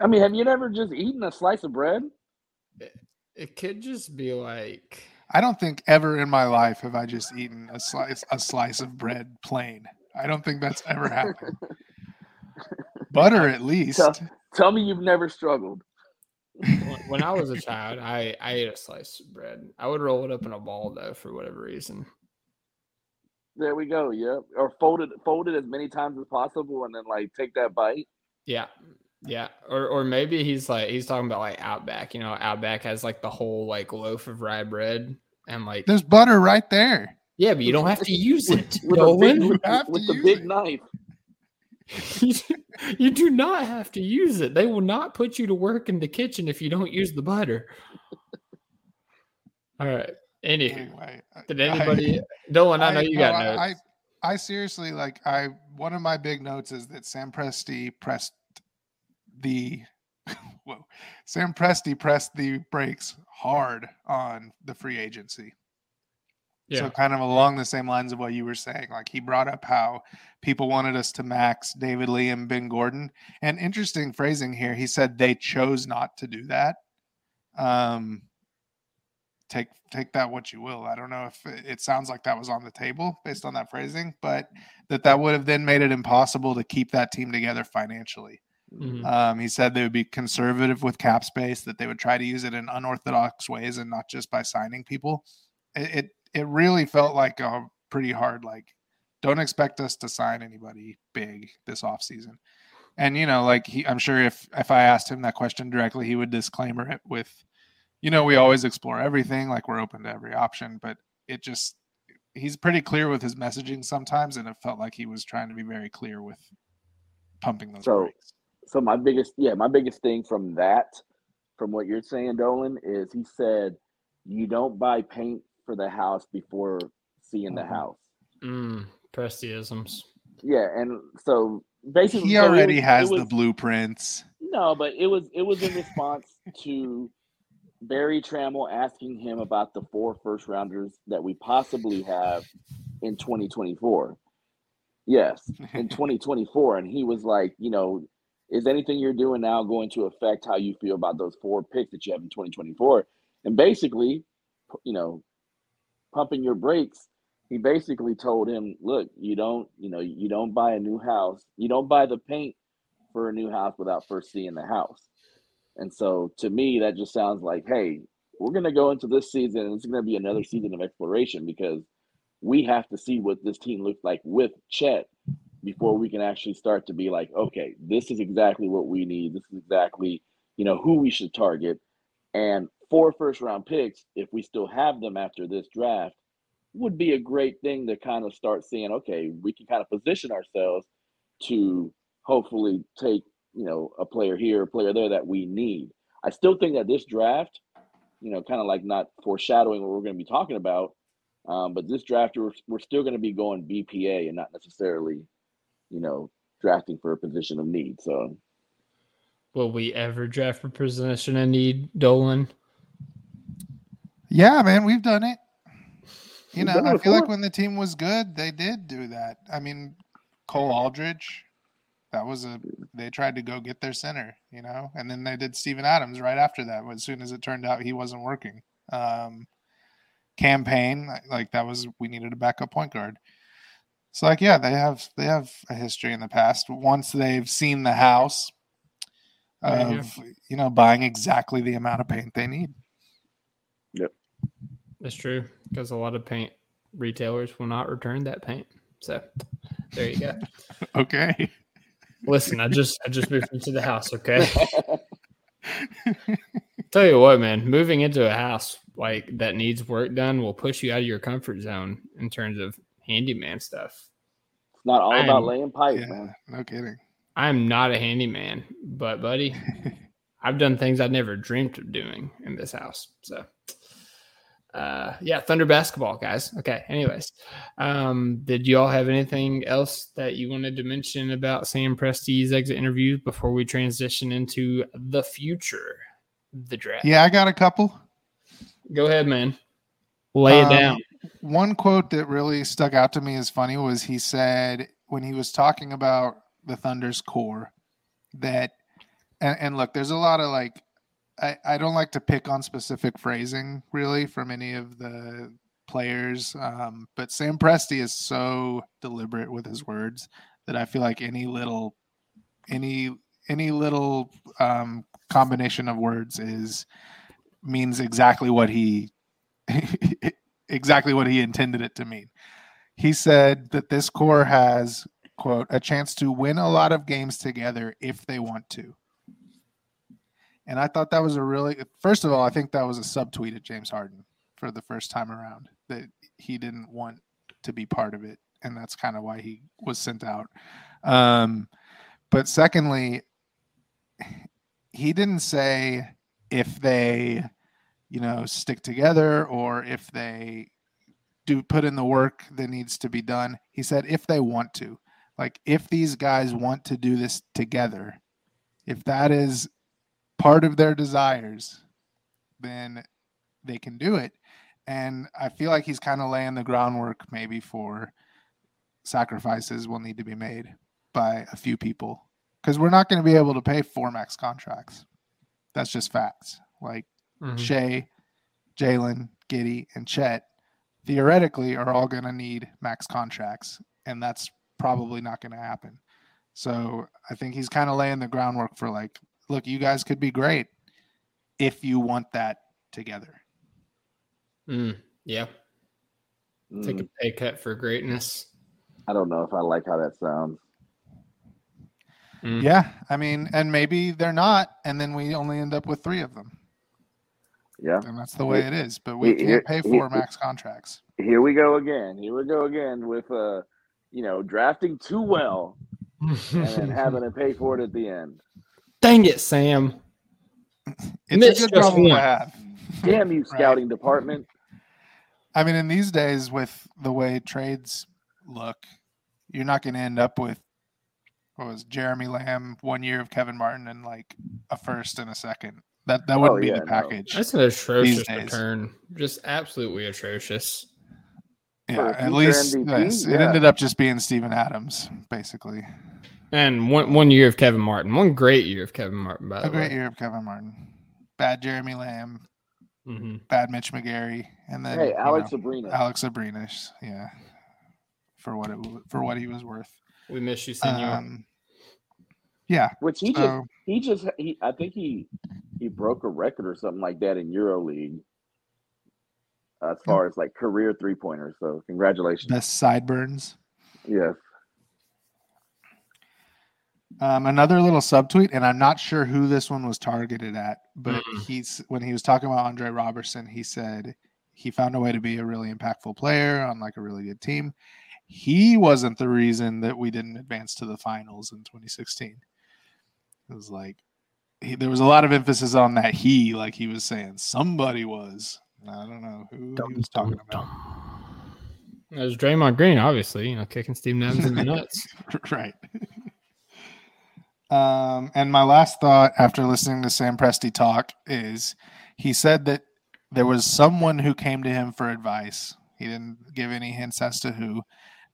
S5: I mean, have you never just eaten a slice of bread?
S2: it could just be like,
S4: I don't think ever in my life have I just eaten a slice a slice of bread plain. I don't think that's ever happened. *laughs* Butter at least.
S5: Tell, tell me you've never struggled.
S2: when- when I was a child, I I ate a slice of bread. I would roll it up in a ball though, for whatever reason.
S5: There we go. Yep. Or fold it, fold it as many times as possible, and then like take that bite.
S2: Yeah. Yeah. Or or maybe he's like he's talking about like Outback. You know, Outback has like the whole like loaf of rye bread and like
S4: There's butter right there.
S2: yeah, but you don't have to use it. *laughs*
S5: with, a big,
S2: Dolan.
S5: with,
S4: have to
S5: with the big
S4: it.
S5: knife. *laughs*
S2: you, do- you do not have to use it. They will not put you to work in the kitchen if you don't use the butter. *laughs* All right. Anywho,
S4: Anyway,
S2: did
S4: I-
S2: anybody *laughs* Dolan, I know you got
S4: no,
S2: notes.
S4: I, I, I seriously like I one of my big notes is that Sam Presti pressed the *laughs* whoa, Sam Presti pressed the brakes hard on the free agency.
S2: yeah.
S4: So kind of along the same lines of what you were saying, like he brought up how people wanted us to max David Lee and Ben Gordon. And interesting phrasing here, he said they chose not to do that. Um, take take that what you will. I don't know if it, it sounds like that was on the table based on that phrasing, but that that would have then made it impossible to keep that team together financially.
S2: Mhm.
S4: Um, he said they would be conservative with cap space, that they would try to use it in unorthodox ways and not just by signing people. It it, it really felt like a pretty hard like don't expect us to sign anybody big this offseason. And you know, like he I'm sure if if I asked him that question directly, he would disclaimer it with, you know, we always explore everything, like we're open to every option, but it just he's pretty clear with his messaging sometimes, and it felt like he was trying to be very clear with pumping those
S5: So-
S4: brakes.
S5: So my biggest, yeah, my biggest thing from that, from what you're saying, Dolan, is he said you don't buy paint for the house before seeing the
S4: Mhm.
S5: house.
S2: Mm, Prestiisms.
S5: Yeah, and so basically,
S4: He
S5: so
S4: already
S5: was-
S4: has
S5: was-
S4: the blueprints.
S5: No, but it was it was in response to Berry Tramel asking him about the four first rounders that we possibly have in 2024. Yes, in *laughs* 2024, and he was like, you know, is anything you're doing now going to affect how you feel about those four picks that you have in 2024? And basically, you know, pumping your brakes. He basically told him, look, you don't, you know, you don't buy a new house, you don't buy the paint for a new house without first seeing the house. And so to me, that just sounds like, hey, we're going to go into this season and it's going to be another mm-hmm. season of exploration because we have to see what this team looks like with Chet before we can actually start to be like, okay, this is exactly what we need. This is exactly, you know, who we should target. And four first round picks, if we still have them after this draft, would be a great thing to kind of start seeing, okay, we can kind of position ourselves to hopefully take you know a player here, a player there that we need. I still think that this draft, you know, kind of like not foreshadowing what we're going to be talking about, um, but this draft we're, we're still going to be going BPA and not necessarily, you know, drafting for a position of need. So
S2: Will we ever draft for position of need Dolan?
S4: Yeah, man, we've done it. You
S5: We've
S4: know, I feel like when the team was good, they did do that. I mean, Cole Aldrich, That was a they tried to go get their center, you know, and then they did Steven Adams right after that. As soon as it turned out he wasn't working, um, Cam Payne like that was we needed a backup point guard. So like yeah, they have they have a history in the past. Once they've seen the house
S2: Yeah,
S4: of you know buying exactly the amount of paint they need.
S2: Yep, that's true because a lot of paint retailers will not return that paint. So there you go. *laughs*
S4: Okay.
S2: Listen, I just I just moved into the house. Okay. *laughs* Tell you what, man, moving into a house like that needs work done will push you out of your comfort zone in terms of handyman stuff.
S5: It's not all about
S2: I'm-
S5: laying pipe,
S4: Yeah,
S5: man.
S4: no kidding.
S2: I'm not a handyman, but buddy, *laughs* I've done things I never dreamed of doing in this house. So, uh, yeah, Thunder basketball, guys. Okay. Anyways, um, did you all have anything else that you wanted to mention about Sam Presti's exit interview before we transition into the future, the draft?
S4: Yeah, I got a couple.
S2: Go ahead, man. Lay it
S4: Um,
S2: down.
S4: One quote that really stuck out to me as funny was he said when he was talking about the Thunder's core that, and, and look, there's a lot of like, I, I don't like to pick on specific phrasing really from any of the players, um, but Sam Presti is so deliberate with his words that I feel like any little, any any little um, combination of words is means exactly what he *laughs* exactly what he intended it to mean. He said that this core has, quote, a chance to win a lot of games together if they want to. And I thought that was a really, first of all, I think that was a subtweet at James Harden for the first time around that he didn't want to be part of it. And that's kind of why he was sent out. Um, but secondly, he didn't say if they you know stick together or if they do put in the work that needs to be done he said if they want to like if these guys want to do this together if that is part of their desires then they can do it and i feel like he's kind of laying the groundwork maybe for sacrifices will need to be made by a few people because we're not going to be able to pay four max contracts that's just facts like
S2: Mhm.
S4: Shai, Jalen, Giddey, and Chet theoretically are all going to need max contracts, and that's probably not going to happen. So I think he's kind of laying the groundwork for like, look, you guys could be great if you want that together.
S2: Mm, yeah. Take
S5: Mm,
S2: a pay cut for greatness.
S5: I don't know if I like how that sounds.
S2: Mm.
S4: Yeah, I mean, and maybe they're not, and then we only end up with three of them,
S5: Yeah.
S4: and that's the way it is. But we
S5: Here-
S4: can't pay
S5: here-
S4: four max contracts.
S5: Here we go again. Here we go again with uh, you know, drafting too well *laughs* and then having to pay for it at the end.
S2: Dang it, Sam. *laughs*
S4: It's
S2: Mitch
S4: a good
S2: just
S4: problem to have. *laughs*
S5: Damn you,
S4: Right.
S5: scouting department.
S4: I mean, in these days, with the way trades look, you're not going to end up with what was Jeremy Lamb, one year of Kevin Martin, and like a first and a second. That that wouldn't
S5: Oh,
S4: be
S5: yeah,
S4: the
S5: no.
S4: package.
S2: That's an atrocious return. Just absolutely atrocious.
S4: Yeah, at least
S5: MVP,
S4: yes, it ended up just being Steven Adams, basically.
S2: And one one year of Kevin Martin. One great year of Kevin Martin, by the
S4: A great year of Kevin Martin. Bad Jeremy Lamb,
S2: hmm
S4: bad Mitch McGary, and then
S5: Hey,
S4: you
S5: Alex
S4: know,
S5: Sabrina.
S4: Alex Abrines, yeah, for what it for what he was worth.
S2: We miss you, Senor.
S4: Um, yeah,
S5: Which he just
S4: so
S5: he just he I think he he broke a record or something like that in EuroLeague. As far as like career three pointers. So congratulations.
S4: best sideburns.
S5: Yes.
S4: Um, another little subtweet, and I'm not sure who this one was targeted at, but
S2: Mm.
S4: he's when he was talking about Andre Robertson, he said he found a way to be a really impactful player on like a really good team. He wasn't the reason that we didn't advance to the finals in 2016. It was like he, there was a lot of emphasis on that he, like he was saying somebody was. I don't know who he was talking about.
S2: It was Draymond Green, obviously, you know, kicking Steve Adams in the *laughs* nuts.
S4: right. Um, and my last thought after listening to Sam Presti talk is he said that there was someone who came to him for advice. He didn't give any hints as to who.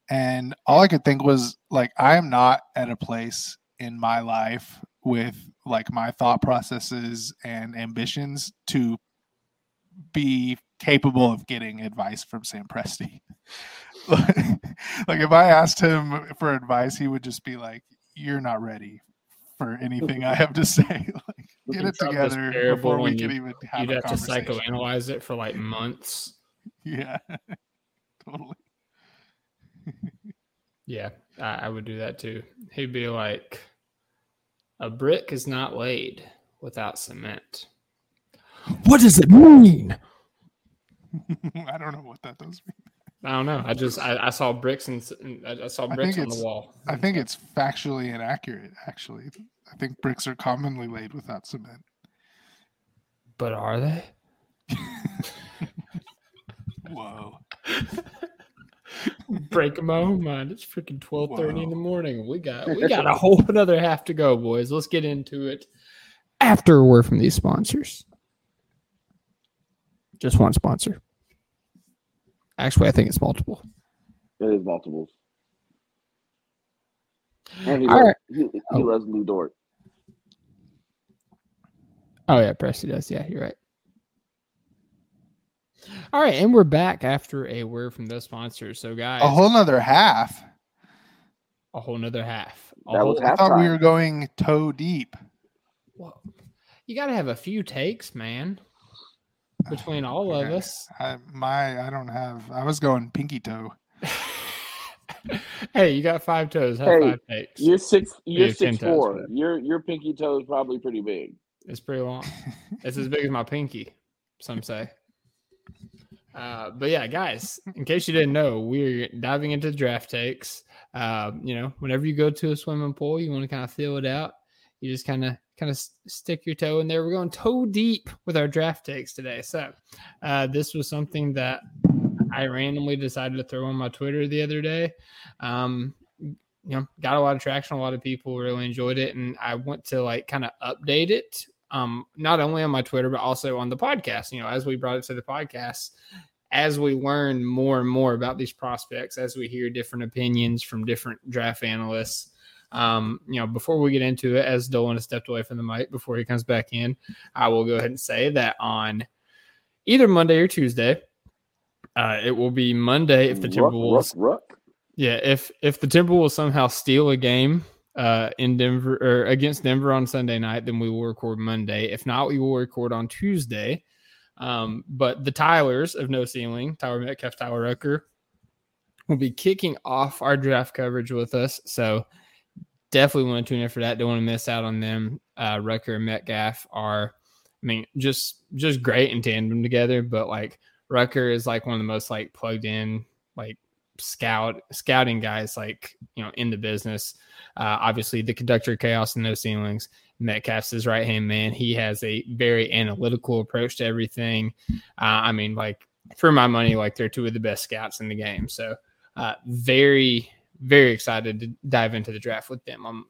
S4: And all I could think was like, I am not at a place in my life with like my thought processes and ambitions to be capable of getting advice from Sam Presti. *laughs* like if I asked him for advice, he would just be like, "You're not ready for anything *laughs* I have to say. *laughs* like, get it
S2: Trump
S4: together before we
S2: when
S4: can
S2: you-
S4: even have
S2: You'd
S4: a
S2: have to psychoanalyze it for like months. *laughs*
S4: Yeah, totally.
S2: Yeah, I, I would do that too. He'd be like, "A brick is not laid without cement." What does it mean?
S4: I don't know what that does mean.
S2: I don't know. I just I, I saw bricks and, and I I saw bricks on the wall.
S4: I think it's factually inaccurate. Actually, I think bricks are commonly laid without cement.
S2: But are they?
S4: Whoa. *laughs*
S2: Break my own mind. It's freaking twelve thirty in the morning. We got we got a whole another half to go, boys. Let's get into it after a word from these sponsors. Just one sponsor. Actually, I think it's multiple.
S5: It is multiples. And he,
S2: All
S5: loves,
S2: right.
S5: he, he
S2: Oh.
S5: loves Lu Dort.
S2: Oh yeah, Presti does. Yeah, you're right. All right, and we're back after a word from the sponsors. So, guys,
S4: A whole nother half.
S2: a whole nother half. A
S5: That was
S2: whole-
S4: I thought we were going toe deep.
S2: Well, you got to have a few takes, man, between all of
S4: Okay.
S2: us.
S4: I, my, I don't have. I was going pinky toe. *laughs*
S2: hey, you got five toes. Have
S5: Hey,
S2: five takes.
S5: You're six. You're
S2: have 10
S5: six
S2: toes,
S5: four.
S2: but-
S5: Your your pinky toe is probably pretty big.
S2: It's pretty long. It's as big as my pinky, some say. Uh, but yeah, guys, in case you didn't know, we're diving into draft takes. Uh, you know, whenever you go to a swimming pool, you want to kind of feel it out. You just kind of kind of stick your toe in there. We're going toe deep with our draft takes today. So uh, this was something that I randomly decided to throw on my Twitter the other day. Um, you know, got a lot of traction. A lot of people really enjoyed it, and I want to like kind of update it. Um, not only on my Twitter but also on the podcast. You know, as we brought it to the podcast, as we learn more and more about these prospects, as we hear different opinions from different draft analysts. Um, you know, before we get into it, as Dolan has stepped away from the mic before he comes back in, I will go ahead and say that on either Monday or Tuesday, uh, it will be Monday if the
S5: Ruck,
S2: Timberwolves
S5: ruck, ruck.
S2: yeah, if if the Timberwolves somehow steal a game uh in Denver or against Denver on Sunday night, then we will record Monday. If not, we will record on Tuesday. Um, but the Tylers of No Ceiling, Tyler Metcalf, Tyler Rucker, will be kicking off our draft coverage with us. So definitely want to tune in for that. Don't want to miss out on them. Uh, Rucker and Metcalf are, I mean, just just great in tandem together. But like Rucker is like one of the most like plugged in like scout scouting guys like you know in the business. Uh, obviously, the conductor chaos and no ceilings. Metcalf's his right hand man. He has a very analytical approach to everything. Uh, I mean, like for my money, like they're two of the best scouts in the game. So, uh, very, very excited to dive into the draft with them on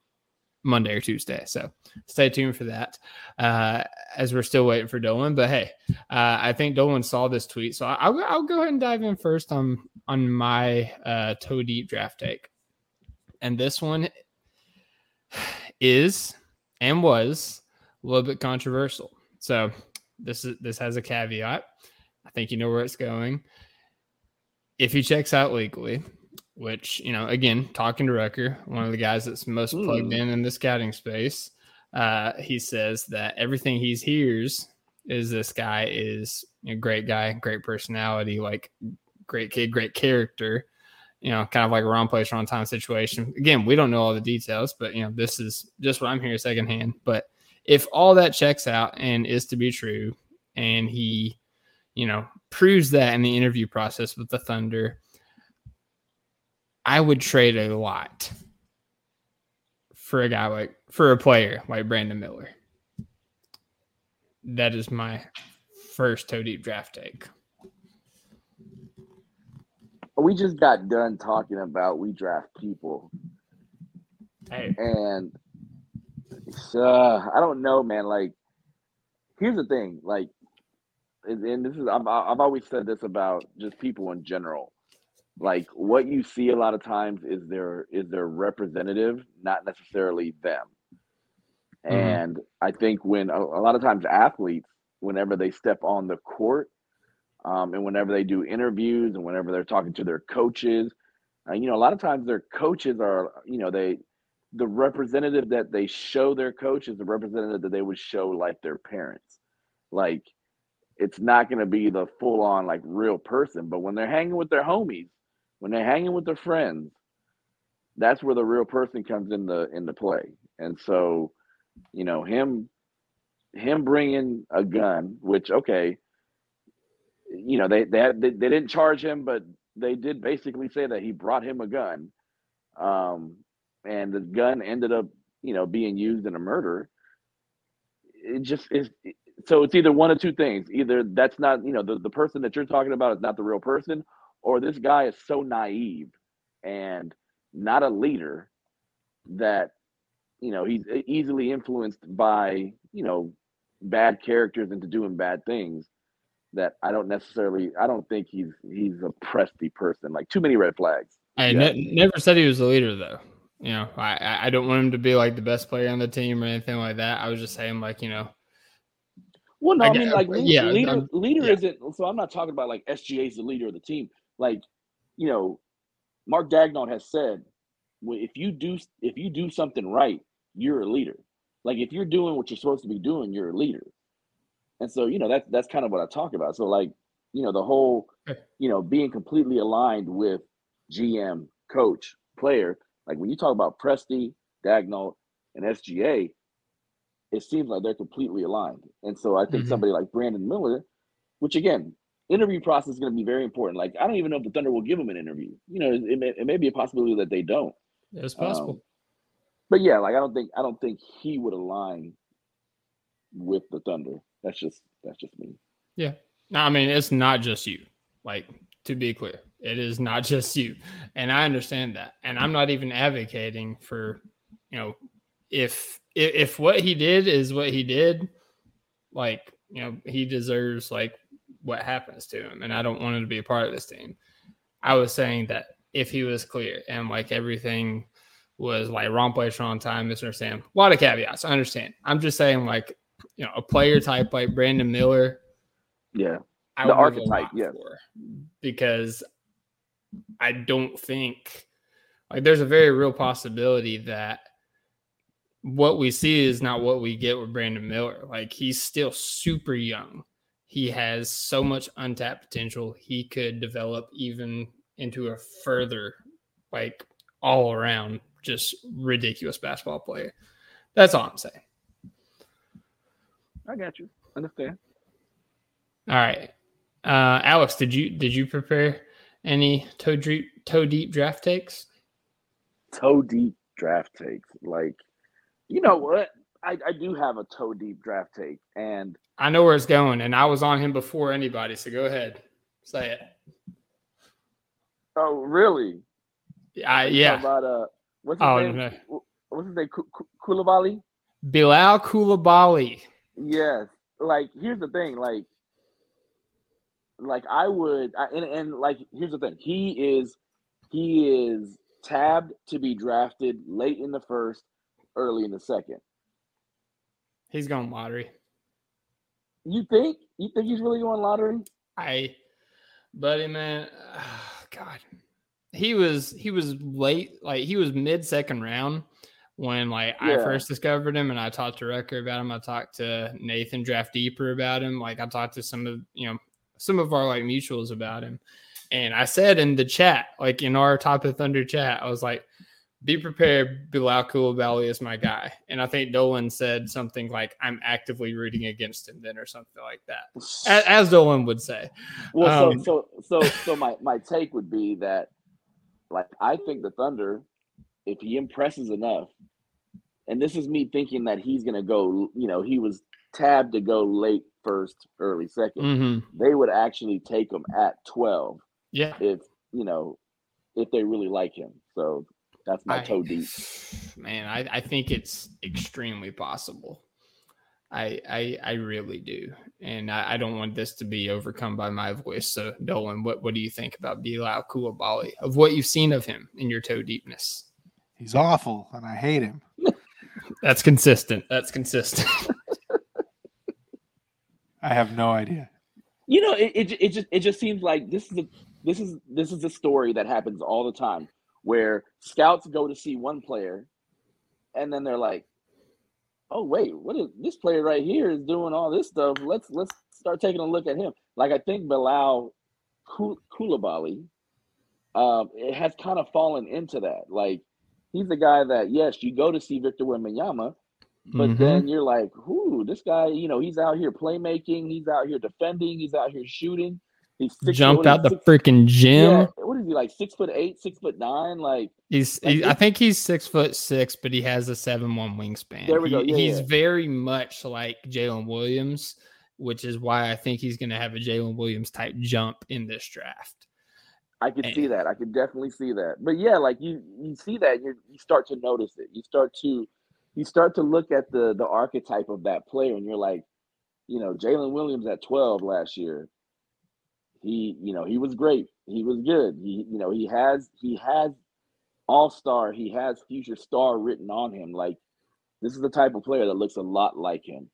S2: Monday or Tuesday. So, stay tuned for that. Uh, as we're still waiting for Dolan, but hey, uh, I think Dolan saw this tweet, so I'll, I'll go ahead and dive in first on on my uh, toe deep draft take, and this one is and was a little bit controversial. So this is this has a caveat. I think you know where it's going. If he checks out legally, which you know, again, talking to Rucker, one of the guys that's most plugged
S5: Hmm.
S2: in in the scouting space, uh, he says that everything he hears is this guy is a great guy, great personality, like great kid, great character. You know, kind of like a wrong place, wrong time situation. Again, we don't know all the details, but you know, this is just what I'm hearing secondhand. But if all that checks out and is to be true, and he, you know, proves that in the interview process with the Thunder, I would trade a lot for a guy like for a player like Brandon Miller. That is my first toe deep draft take.
S5: We just got done talking about we draft people,
S2: Hey,
S5: and uh, I don't know, man. Like, here's the thing, like, and, and this is I've, I've always said this about just people in general. Like what you see a lot of times is their is their representative, not necessarily them.
S2: Mhm.
S5: And I think when a, a lot of times athletes, whenever they step on the court, um, and whenever they do interviews and whenever they're talking to their coaches, uh, you know, a lot of times their coaches are, you know, they the representative that they show their coach is the representative that they would show like their parents. Like it's not going to be the full on like real person, but when they're hanging with their homies, when they're hanging with their friends, that's where the real person comes into into play. And so, you know, him him bringing a gun, which okay, you know, they they had, they, they didn't charge him, but they did basically say that he brought him a gun. Um and the gun ended up, you know, being used in a murder. It just is so it's either one of two things. Either that's not, you know, the, the person that you're talking about is not the real person, or this guy is so naive and not a leader that, you know, he's easily influenced by, you know, bad characters into doing bad things that I don't necessarily I don't think he's he's a Presti person. Like too many red flags.
S2: I
S5: Yeah.
S2: ne- never said he was a leader though. You know, I I- don't want him to be like the best player on the team or anything like that. I was just saying like you know
S5: Well, no,
S2: I
S5: I, mean like leader,
S2: yeah,
S5: leader,
S2: I'm-
S5: leader
S2: yeah.
S5: isn't. So I'm not talking about like SGA is the leader of the team. Like, you know, Mark Daigneault has said, well, if you do if you do something right, you're a leader. Like if you're doing what you're supposed to be doing, you're a leader. And so you know that's that's kind of what I talk about. So like you know the whole you know being completely aligned with GM, coach, player. Like when you talk about Presti, Daigneault, and SGA, it seems like they're completely aligned. And so I think
S2: Mhm.
S5: somebody like Brandon Miller, which again, interview process is going to be very important. Like I don't even know if the Thunder will give him an interview. You know, it may, it may be a possibility that they don't.
S2: it's possible.
S5: Um, but yeah, like I don't think I don't think he would align with the Thunder. That's just that's just me. Yeah.
S2: No, I mean it's not just you. Like to be clear, it is not *laughs* just you, and I understand that. And I'm not even advocating for, you know, if if, if what he did is what he did, like you know, he deserves like what happens to him, and I don't want him to be a part of this team. I was saying that if he was clear and like everything was like wrong place, wrong time, misunderstand. A lot of caveats. I understand. I'm just saying like you know a player type like Brandon Miller.
S5: Yeah.
S2: I
S5: The
S2: would give a
S5: archetype,
S2: for because I don't think like there's a very real possibility that what we see is not what we get with Brandon Miller. Like he's still super young. He has so much untapped potential. He could develop even into a further, like all around, just ridiculous basketball player. That's all I'm saying.
S5: I got you. Understand.
S2: All right, uh, Alex, did you did you prepare any toe deep toe deep draft takes?
S5: Toe deep draft takes. Like, you know what? I, I do have a toe deep draft take. And
S2: I know where it's going, and I was on him before anybody. So go ahead, say it.
S5: oh really?
S2: I, yeah.
S5: About uh what's his
S2: Oh,
S5: name?
S2: no.
S5: Wh- What's his name? Coulibaly?
S2: Bilal Coulibaly.
S5: Yes. Like, here's the thing. Like, like I would, I, and and like, here's the thing. He is, he is tabbed to be drafted late in the first, early in the second.
S2: He's going lottery.
S5: You think? You think he's really going lottery?
S2: I, buddy, man, *sighs* God, he was he was late, like he was mid second round when like I first discovered him, and I talked to Rucker about him. I talked to Nathan Draft Deeper about him. Like I talked to some of you know some of our like mutuals about him, and I said in the chat, like in our Top of Thunder chat, I was like. Be prepared, Bilal Coulibaly is my guy, and I think Dolan said something like, "I'm actively rooting against him," then, or something like that, as, as Dolan would say.
S5: Well,
S2: Um,
S5: so so so so my my take would be that, like, I think the Thunder, if he impresses enough, and this is me thinking that he's gonna go, you know, he was tabbed to go late first, early 2nd
S2: hmm
S5: They would actually take him at twelve
S2: Yeah.
S5: if you know if they really like him. So that's my
S2: I-
S5: toe deep. *sighs*
S2: Man, I, I think it's extremely possible. I I, I really do, and I, I don't want this to be overcome by my voice. So, Dolan, what what do you think about Bilal Coulibaly of what you've seen of him in your toe deepness?
S4: He's awful, and I hate him. *laughs*
S2: That's consistent. That's consistent. *laughs*
S4: I have no idea.
S5: You know, it, it it just it just seems like this is a this is this is a story that happens all the time where scouts go to see one player and then they're like, "Oh wait, what is this player right here is doing all this stuff? Let's let's start taking a look at him." Like I think Bilal Coulibaly, um, it has kind of fallen into that. Like he's the guy that yes, you go to see Victor Wembanyama, but
S2: Mhm.
S5: then you're like, "Who? This guy? You know, he's out here playmaking. He's out here defending. He's out here shooting. He's six,
S2: jumped out
S5: he,
S2: the
S5: six-
S2: freaking gym.
S5: yeah, what is he like? Six foot eight, six foot nine? Like
S2: He's,
S5: Like,
S2: he, I think he's six foot six, but he has a seven one wingspan.
S5: There we go. Yeah,
S2: he's
S5: yeah.
S2: very much like Jalen Williams, which is why I think he's going to have a Jalen Williams type jump in this draft.
S5: I could
S2: And-
S5: see that. I could definitely see that. But yeah, like you you see that you you start to notice it. You start to you start to look at the the archetype of that player, and you're like, you know, Jalen Williams at 12 last year. He, you know, he was great. He was good. He, you know, he has he has all star. He has future star written on him. Like this is the type of player that looks a lot like him.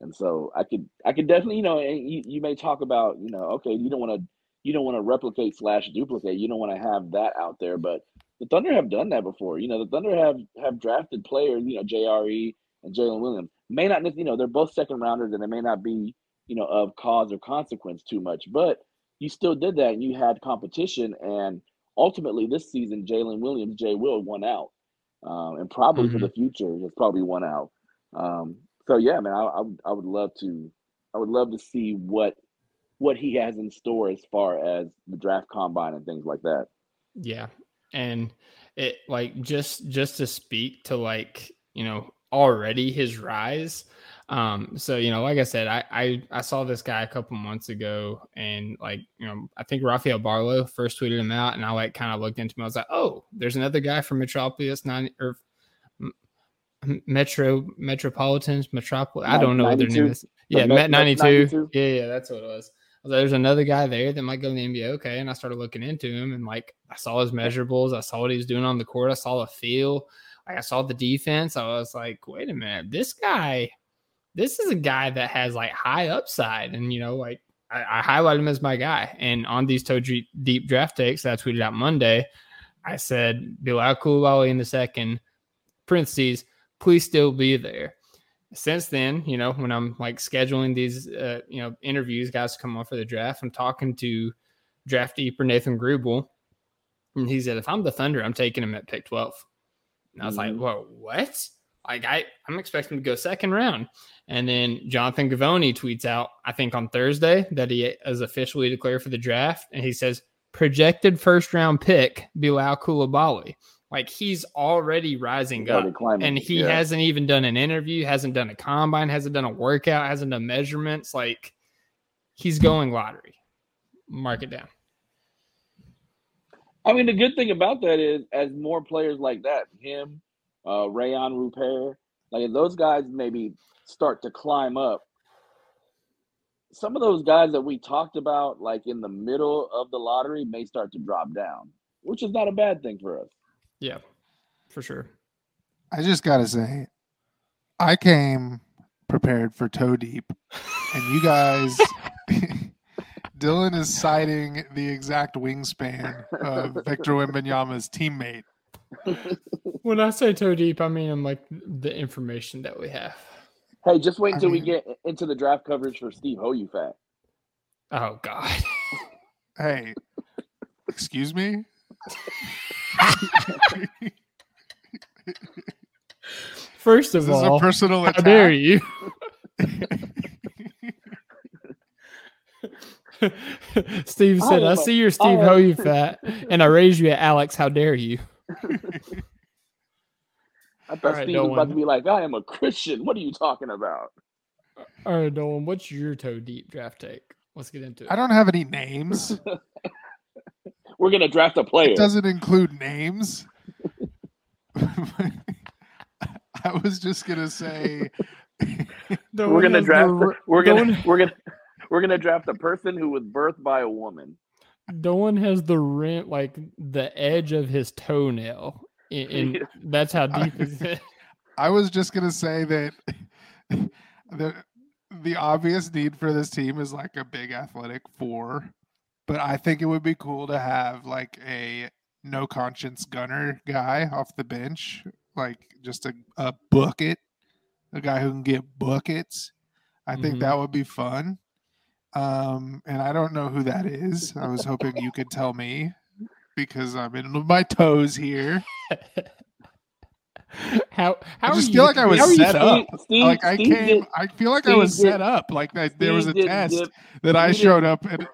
S5: And so I could I could definitely, you know, you, you may talk about, you know, okay, you don't want to you don't want to replicate slash duplicate. You don't want to have that out there. But the Thunder have done that before. You know, the Thunder have have drafted players, you know, JRE and Jalen Williams. May not, you know, they're both second rounders and they may not be, you know, of cause or consequence too much. But you still did that and you had competition. And ultimately this season, Jalen Williams, Jay Will won out. Um, and probably for the future, he's probably won out. Um, so yeah, man, I, I would I would love to I would love to see what what he has in store as far as the draft combine and things like that.
S2: Yeah. And it like just just to speak to like, you know, already his rise. Um, so you know, like I said, I I, I saw this guy a couple months ago and like, you know, I think Rafael Barlowe first tweeted him out and I like kind of looked into him. I was like, oh, there's another guy from Metropolis nine or Metro Metropolitans Metropolis. I don't know what their name
S5: 92?
S2: is. Yeah,
S5: Met-
S2: 92.
S5: 92?
S2: Yeah, yeah, that's what it was. I was like, There's another guy there that might go in the NBA. Okay. And I started looking into him and like I saw his measurables. I saw what he was doing on the court. I saw the feel. Like I saw the defense. I was like, wait a minute. This guy, this is a guy that has like high upside. And, you know, like I, I highlight him as my guy. And on these toe deep, draft takes that I tweeted out Monday, I said, Bilal Coulibaly in the second, parentheses, please still be there. Since then, you know, when I'm like scheduling these, uh, you know, interviews, guys come on for the draft, I'm talking to draft deeper Nathan Grubel. And he said, if I'm the Thunder, I'm taking him at pick 12. And I was like,
S5: Mhm.
S2: whoa, what? Like I, I'm expecting to go second round. And then Jonathan Givony tweets out, I think on Thursday, that he is officially declared for the draft. And he says, projected first round pick, Bilal Coulibaly. Like he's already rising
S5: He's already
S2: up.
S5: climbing.
S2: And he
S5: Yeah.
S2: hasn't even done an interview, hasn't done a combine, hasn't done a workout, hasn't done measurements. Like he's going lottery. Mark it down.
S5: I mean, the good thing about that is, as more players like that, him, uh, Rayan Rupert, like if those guys maybe start to climb up, some of those guys that we talked about, like in the middle of the lottery, may start to drop down, which is not a bad thing for us.
S2: Yeah, for sure.
S4: I just gotta say, I came prepared for toe deep, and you guys, *laughs* *laughs* Dylan is citing the exact wingspan of Victor Wembanyama's teammate.
S2: When I say toe deep, I mean I'm like the information that we have.
S5: Hey, just wait
S4: I
S5: until we get into the draft coverage for Steve Hoyufat.
S2: Oh God.
S4: Hey, excuse me.
S2: First
S4: Is
S2: of
S4: this a
S2: all,
S4: personal
S2: how dare you? *laughs* Steve said, oh,
S5: I
S2: I
S5: am a-
S2: see your Steve oh.
S5: I am-
S2: Ho you fat, and I raise you at Alex. How dare you?
S5: I thought
S2: All right,
S5: Steve was about to be like, I am a Christian. What are you talking about?
S2: All right, Nolan, what's your toe deep draft take? Let's get into it.
S4: I don't have any names. *laughs*
S5: We're going to draft a player.
S4: It doesn't include names. *laughs* I was just gonna say, *laughs*
S5: we're gonna
S2: has the
S5: draft. we're gonna
S2: Doan-
S5: we're gonna we're gonna draft a person who was birthed by a woman.
S2: Doan has the rent like the edge of his toenail. *laughs* and in- that's how deep is it? *laughs*
S4: I was just gonna say that *laughs* the the obvious need for this team is like a big athletic four, but I think it would be cool to have like a no conscience gunner guy off the bench, like just a, a bucket, a guy who can get buckets. I think
S2: Mhm.
S4: that would be fun. Um, and I don't know who that is. I was hoping you could tell me because I'm in my toes here.
S2: How how
S4: I just feel
S2: you-
S4: like I was
S2: you
S4: set
S2: Steve-
S4: up.
S5: Steve,
S4: like I
S5: Steve
S4: came,
S5: did-
S4: I feel like I
S5: Steve
S4: was set up. Like that, there was a test
S5: dip-
S4: that I showed up and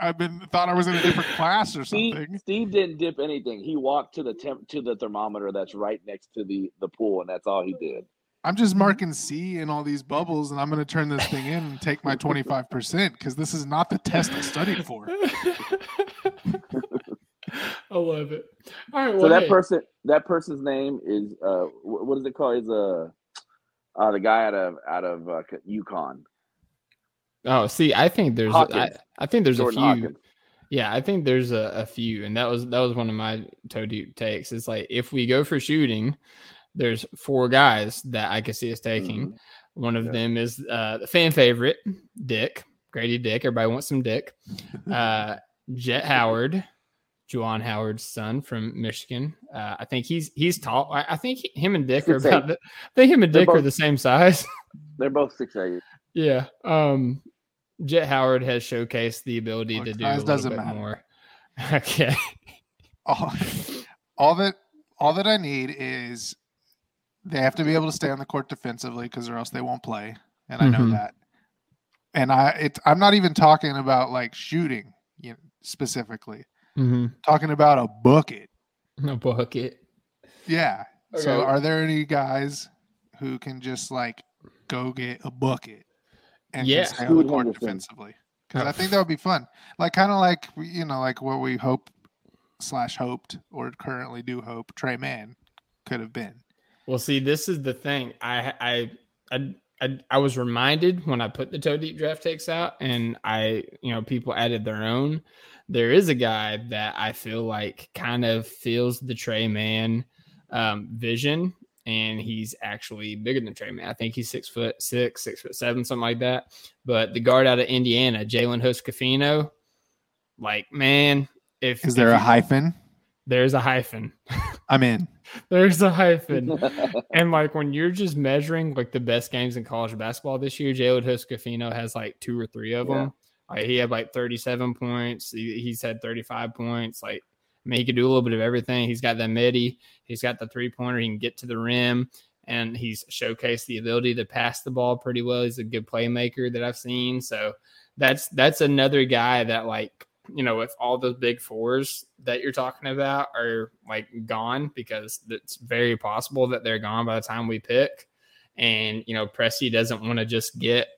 S4: I've been thought I was in a different class or
S5: Steve,
S4: something.
S5: Steve didn't dip anything. He walked to the temp to the thermometer that's right next to the the pool, and that's all he did.
S4: I'm just marking C in all these bubbles, and I'm going to turn this thing in and take my 25 percent because this is not the test I studied for. *laughs*
S2: I love it. All right, well,
S5: So that
S2: hey,
S5: person, that person's name is uh, wh- what is it called? Is uh, uh the guy out of out of uh, UConn,
S2: oh, see, I think there's, a, I,
S5: Hawkins.
S2: I think there's
S5: Jordan
S2: a few.
S5: Hawkins.
S2: Yeah, I think there's a, a few, and that was that was one of my toe deep takes. It's like if we go for shooting, there's four guys that I could see us taking.
S5: Mhm.
S2: One of
S5: Yeah.
S2: them is uh, the fan favorite, Dick Gradey Dick. Everybody wants some Dick. *laughs* Uh, Jett Howard, Juwan Howard's son from Michigan. Uh, I think he's he's tall. I, I think him and Dick are about. The, I think him and
S5: They're
S2: Dick are the same size. *laughs*
S5: They're both six eight.
S2: yeah. Um, Jett Howard has showcased the ability
S4: Look,
S2: to do a little
S4: doesn't
S2: bit
S4: matter.
S2: more. *laughs* Okay.
S4: all, all that all that I need is they have to be able to stay on the court defensively because or else they won't play, and I know
S2: Mhm.
S4: that. And I it's I'm not even talking about like shooting you know, specifically.
S2: Mm-hmm.
S4: Talking about a bucket. *laughs*
S2: No bucket.
S4: Yeah. So are there any guys who can just like go get a bucket and
S2: Yeah.
S4: can stay on the court defensively? Because. I think that would be fun. Like kind of like you know, like what we hope slash hoped or currently do hope Tre Mann could have been.
S2: Well, see, this is the thing. I I I I, I was reminded when I put the toe deep draft takes out, and I you know people added their own. There is a guy that I feel like kind of feels the Tre Mann um, vision, and he's actually bigger than Tre Mann. I think he's six foot six, six foot seven, something like that. But the guard out of Indiana, Jalen Hood-Schifino, like man, if
S4: Is there
S2: if
S4: a hyphen?
S2: There's a hyphen. *laughs*
S4: I'm in.
S2: There's a hyphen. *laughs* And like when you're just measuring like the best games in college basketball this year, Jalen Hood-Schifino has like two or three of
S5: Yeah.
S2: them. Like he had like 37 points. He, he's had 35 points. Like I mean, he could do a little bit of everything. He's got the midi. He's got the three pointer. He can get to the rim, and he's showcased the ability to pass the ball pretty well. He's a good playmaker that I've seen. So that's that's another guy that like you know if all those big fours that you're talking about are like gone because it's very possible that they're gone by the time we pick. And you know Presti doesn't want to just get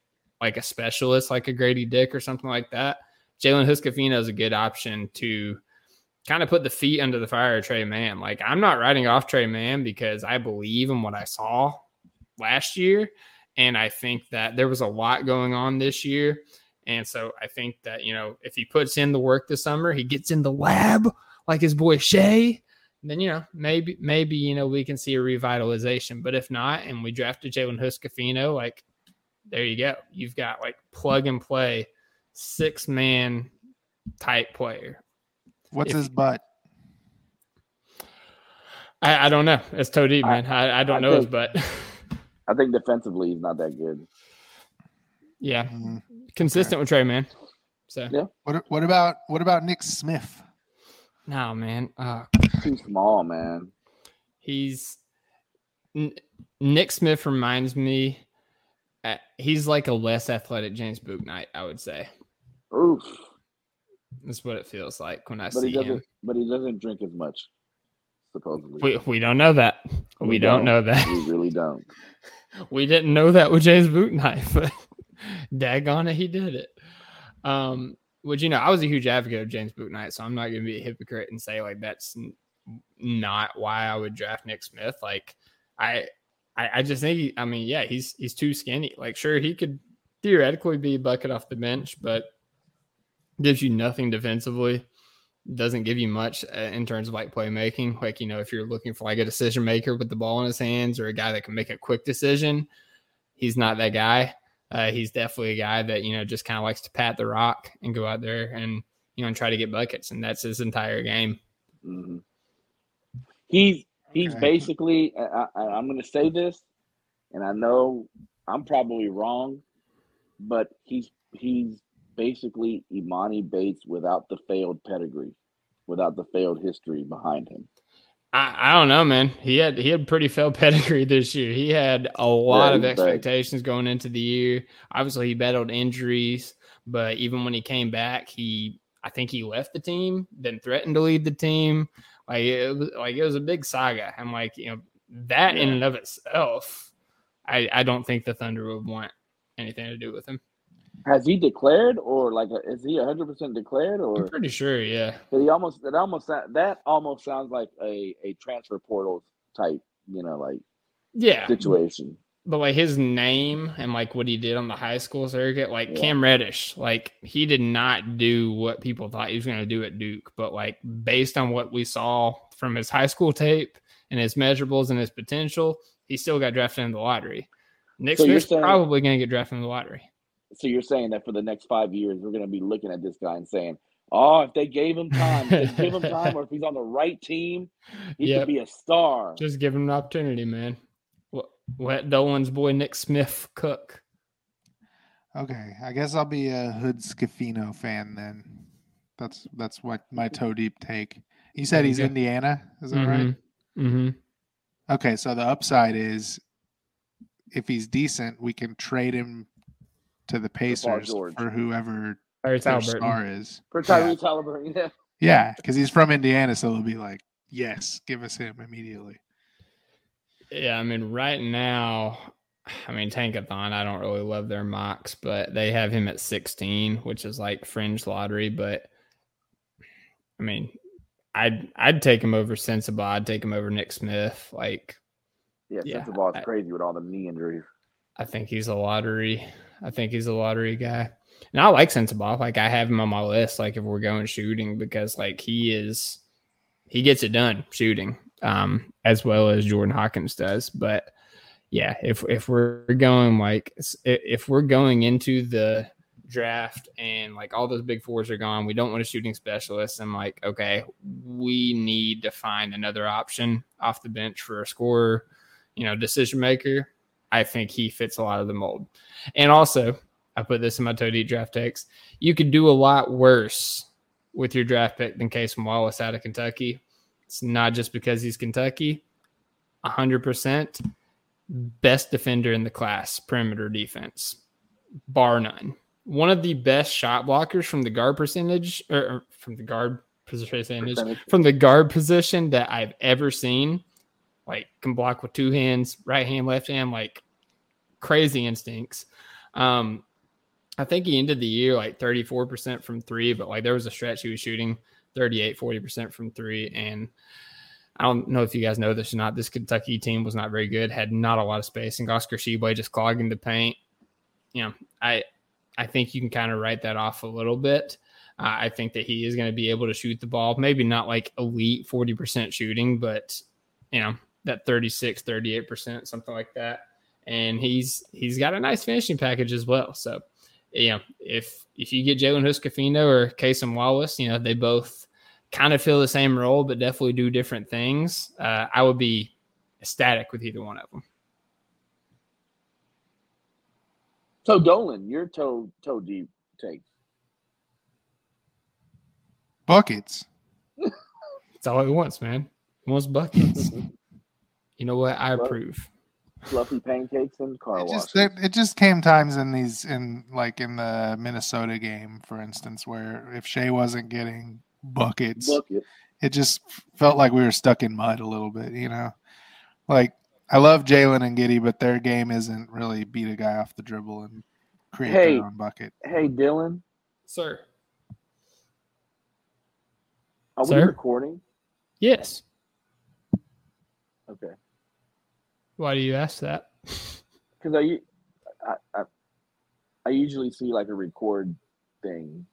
S2: like a specialist like a Gradey Dick or something like that. Jalen Hood-Schifino is a good option to kind of put the feet under the fire of Tre Mann like I'm not writing off Tre Mann because I believe in what I saw last year and I think that there was a lot going on this year and so I think that, you know, if he puts in the work this summer, he gets in the lab like his boy Shai, then, you know, maybe, maybe, you know, we can see a revitalization. But if not, and we drafted Jalen Hood-Schifino, like, there you go. You've got like plug and play six man type player.
S4: What's
S2: If-
S4: his butt?
S2: I, I don't know. It's toe deep, man. I, I don't
S5: I
S2: know his butt. *laughs*
S5: I think defensively he's not that good.
S2: Yeah.
S4: Mm.
S2: Consistent with Trey, man. So,
S5: Yeah.
S4: What what about what about Nick Smith?
S2: no, man. Uh,
S5: Too small, man.
S2: He's N- Nick Smith reminds me. Uh, he's like a less athletic James Bouknight, I would say.
S5: Oof.
S2: That's what it feels like when I
S5: But he
S2: see
S5: doesn't.
S2: him.
S5: But he doesn't drink as much. Supposedly,
S2: We we don't know that. We,
S5: We
S2: don't,
S5: don't.
S2: know that.
S5: we really don't. *laughs*
S2: we didn't know that with James Bouknight, *laughs* but *laughs* daggone it, he did it. Um, which you know, I was a huge advocate of James Bouknight, so I'm not to be a hypocrite and say like that's n- not why I would draft Nick Smith. Like I, I, I just think I mean, yeah, he's he's too skinny. Like, sure, he could theoretically be a bucket off the bench, but gives you nothing defensively. Doesn't give you much uh, in terms of like playmaking. Like, you know, if you're looking for like a decision maker with the ball in his hands or a guy that can make a quick decision, he's not that guy. Uh, he's definitely a guy that, you know, just kind of likes to pat the rock and go out there and, you know, and try to get buckets. And that's his entire game.
S5: hmm He's he's
S4: Okay.
S5: basically. I, I, I'm going to say this, and I know I'm probably wrong, but he's he's basically Emoni Bates without the failed pedigree, without the failed history behind him.
S2: I, I don't know, man. He had he had pretty failed *laughs* pedigree this year. He had a lot
S5: Yeah,
S2: of expectations going into the year. Obviously, he battled injuries, but even when he came back, he I think he left the team, then threatened to leave the team. Like it was like it was a big saga. I'm like, you know, that in and of itself, I I don't think the Thunder would want anything to do with him.
S5: Has he declared, or like, uh, is he 100 percent declared,
S2: I'm
S5: or
S2: pretty sure, yeah.
S5: But he almost that almost that almost sounds like a a transfer portal type, you know, like
S2: Yeah.
S5: situation.
S2: but like his name and like what he did on the high school circuit, like
S5: Yeah.
S2: Cam Reddish, like he did not do what people thought he was going to do at Duke. But like based on what we saw from his high school tape and his measurables and his potential, he still got drafted in the lottery. Nick
S5: So
S2: Smith's
S5: saying-
S2: probably going to get drafted in the lottery.
S5: So you're saying that for the next five years, we're going to be looking at this guy and saying, "Oh, if they gave him time, if *laughs* give him time, or if he's on the right team, he
S2: Yep.
S5: could be a star."
S2: Just give him an opportunity, man. Let, let Dolan's boy Nick Smith cook.
S4: Okay, I guess I'll be a Hood Schifino fan then. That's that's what my toe deep take. You said he's. Indiana, is that right?
S2: Mm-hmm.
S4: Okay, so the upside is if he's decent, we can trade him to the Pacers
S5: George.
S4: for whoever
S2: Or it's
S4: their
S2: Alberton.
S4: star is.
S5: For
S4: Yeah.
S5: Tyrese Haliburton, yeah.
S4: Yeah, because he's from Indiana, so they'll be like, yes, give us him immediately.
S2: Yeah, I mean, right now, I mean, Tankathon, I don't really love their mocks, but they have him at 16, which is like fringe lottery. But I mean, I'd I'd take him over Sensible. I'd take him over Nick Smith. Like,
S5: Yeah,
S2: Yeah,
S5: since the ball's crazy with all the knee injuries.
S2: I think he's a lottery. I think he's a lottery guy. And I like Sensible. Like, I have him on my list. Like, if we're going shooting, because like he is, he gets it done shooting, um, as well as Jordan Hawkins does. But yeah, if if we're going like if we're going into the draft and like all those big fours are gone, we don't want a shooting specialist. I'm like, okay, we need to find another option off the bench for a scorer, you know, decision maker. I think he fits a lot of the mold. And also, I put this in my Toady draft takes. You could do a lot worse with your draft pick than Cason Wallace out of Kentucky. It's not just because he's Kentucky. 100% best defender in the class, perimeter defense, bar none. One of the best shot blockers from the guard percentage, or, or from the guard percentage,
S5: Percentage.
S2: from the guard position that I've ever seen. Like can block with two hands, right hand, left hand, like crazy instincts. Um, I think he ended the year like 34% from three, but like there was a stretch he was shooting 38, 40% from three. And I don't know if you guys know this or not. This Kentucky team was not very good, had not a lot of space, and Oscar Tshiebwe just clogging the paint. You know, I I think you can kind of write that off a little bit. Uh, I think that he is going to be able to shoot the ball, maybe not like elite 40% shooting, but you know, that 36, 38%, something like that. And he's he's got a nice finishing package as well. So, you know, if if you get Jalen Hood-Schifino or Cason Wallace, you know, they both kind of fill the same role, but definitely do different things. Uh, I would be ecstatic with either one of them.
S5: So Dolan, your toe toe deep take.
S4: Buckets. *laughs*
S2: That's all he wants, man. He wants buckets. *laughs* you know what? I approve.
S5: Fluffy pancakes and car
S4: It
S5: wash.
S4: just, it, it just came times in these in like in the Minnesota game, for instance, where if Shai wasn't getting buckets,
S5: Bucket.
S4: it just felt like we were stuck in mud a little bit, you know. Like I love Jalen and Giddey, but their game isn't really beat a guy off the dribble and create
S5: Hey.
S4: their own bucket.
S5: Hey Dylan,
S2: Sir.
S5: are we
S2: Sir?
S5: recording?
S2: Yes.
S5: Okay.
S2: Why do you ask that?
S5: Because I, I, I, I usually see like a record thing.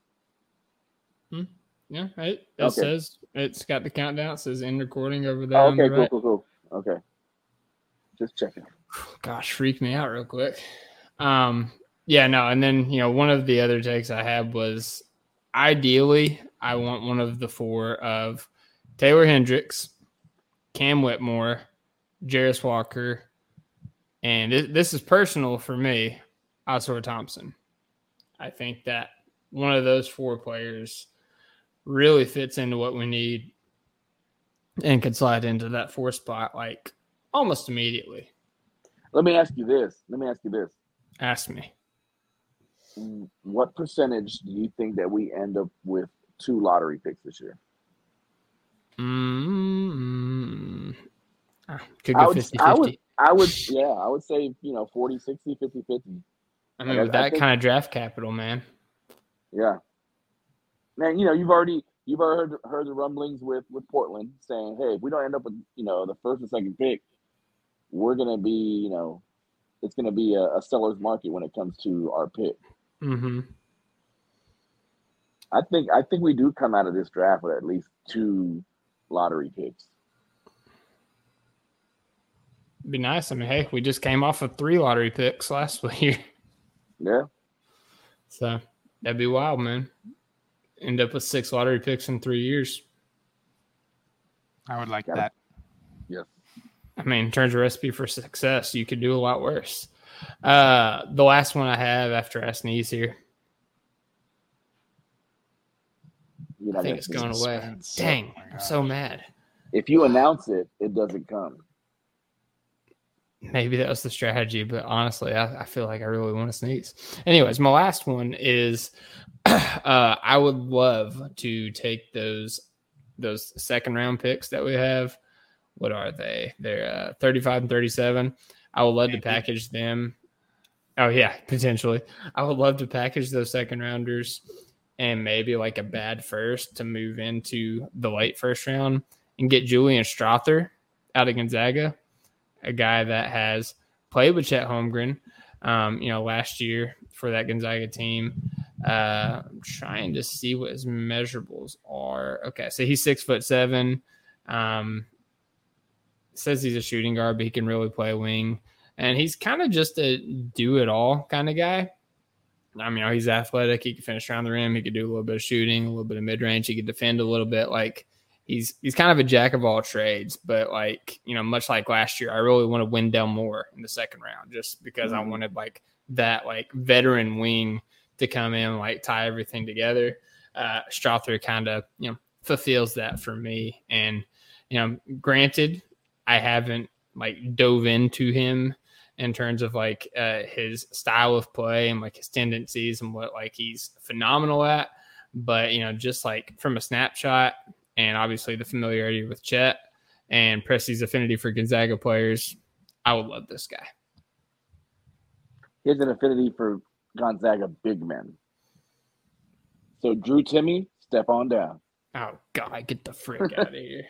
S2: Yeah, right. It
S5: Okay.
S2: says it's got the countdown. It says end recording over there.
S5: Oh,
S2: on the
S5: okay, cool,
S2: right.
S5: cool, cool. Okay. Just checking.
S2: Gosh, freaked me out real quick. Um, yeah, no, and then you know, one of the other takes I had was ideally I want one of the four of Taylor Hendricks, Cam Whitmore, Jarace Walker, and it, this is personal for me, Ausar Thompson. I think that one of those four players really fits into what we need and could slide into that four spot like almost immediately.
S5: Let me ask you this. Let me ask you this.
S2: Ask me.
S5: What percentage do you think that we end up with two lottery picks this year?
S2: Mm, could
S5: I
S2: go
S5: would,
S2: 50
S5: I would,
S2: 50.
S5: I would, yeah, I would say, you know, 40, 60, 50, 50.
S2: I mean,
S5: I-
S2: with
S5: I
S2: that
S5: think-
S2: kind of draft capital, man.
S5: Yeah. Man, you know, you've already, you've already heard, heard the rumblings with, with Portland saying, hey, if we don't end up with, you know, the first and second pick, we're going to be, you know, it's going to be a, a seller's market when it comes to our pick.
S2: Mm-hmm.
S5: I think, I think we do come out of this draft with at least two lottery picks.
S2: Be nice. I mean, hey, we just came off of three lottery picks last *laughs* year,
S5: Yeah.
S2: so that'd be wild, man. End up with six lottery picks in three years.
S4: I would like
S5: Got it.
S4: that.
S5: Yes.
S2: I mean, in terms of recipe for success, you could do a lot worse. Uh, the last one I have after I sneeze here,
S5: You're
S2: I
S5: not
S2: think
S5: gonna
S2: it's going away. Dang,
S4: Oh
S2: I'm so mad.
S5: If you announce it, it doesn't come.
S2: Maybe that was the strategy, but honestly, I, I feel like I really want to sneeze. Anyways, my last one is *clears throat* uh, I would love to take those those second round picks that we have. What are they? They're uh, 35 and 37. I would love to package them. Oh yeah, potentially. I would love to package those second rounders and maybe like a bad first to move into the late first round and get Julian Strawther out of Gonzaga a guy that has played with Chet Holmgren, um, you know, last year for that Gonzaga team. Uh, I'm trying to see what his measurables are. Okay, so he's six foot seven. Um, says he's a shooting guard, but he can really play wing, and he's kind of just a do it all kind of guy. I mean, you know, he's athletic. He can finish around the rim. He could do a little bit of shooting, a little bit of mid range. He could defend a little bit. Like he's he's kind of a jack of all trades, but like you know, much like last year, I really want to Wendell Moore in the second round just because I
S5: Mhm.
S2: wanted like that like veteran wing to come in, like tie everything together. Uh, Strawther kind of you know fulfills that for me, and you know, granted, I haven't like dove into him in terms of like uh, his style of play and like his tendencies and what like he's phenomenal at. But you know, just like from a snapshot, and obviously the familiarity with Chet and Presti's affinity for Gonzaga players, I would love this guy.
S5: He has an affinity for Gonzaga big men. So Drew Timme, step on down.
S2: Oh God, get the frick out of *laughs* here!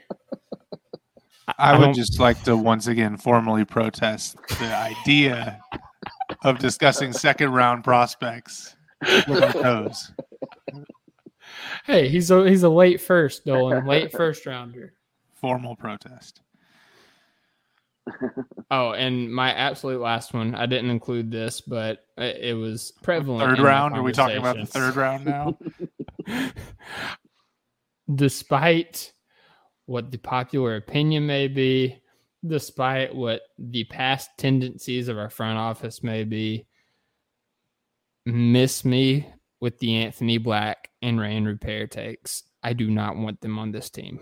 S4: I
S2: I
S4: would
S2: don't-
S4: just like to once again formally protest the idea of discussing second round prospects with our toes.
S2: Hey, he's a he's a late first, Dolan, *laughs* late first rounder.
S4: Formal protest. *laughs*
S2: Oh, and my absolute last one, I didn't include this, but it, it was prevalent.
S4: Third round? Are we talking about the third round now? *laughs*
S2: despite what the popular opinion may be, despite what the past tendencies of our front office may be, miss me with the Anthony Black and Rayan Rupert takes. I do not want them on this team.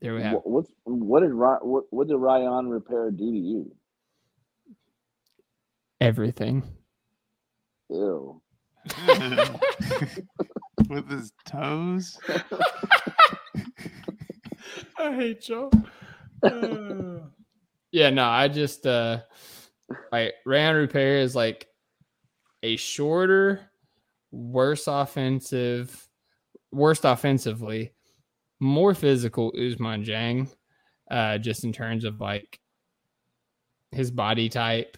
S2: There we have.
S5: What, what's what did Ry- what, what did Rayan Rupert do to you?
S2: everything.
S5: Ew. *laughs*
S4: with his toes. *laughs*
S2: I hate y'all. *laughs* yeah, no, I just uh like Rayan Rupert is like a shorter, worse offensive, worst offensively, more physical Ousmane Dieng, uh, just in terms of like his body type,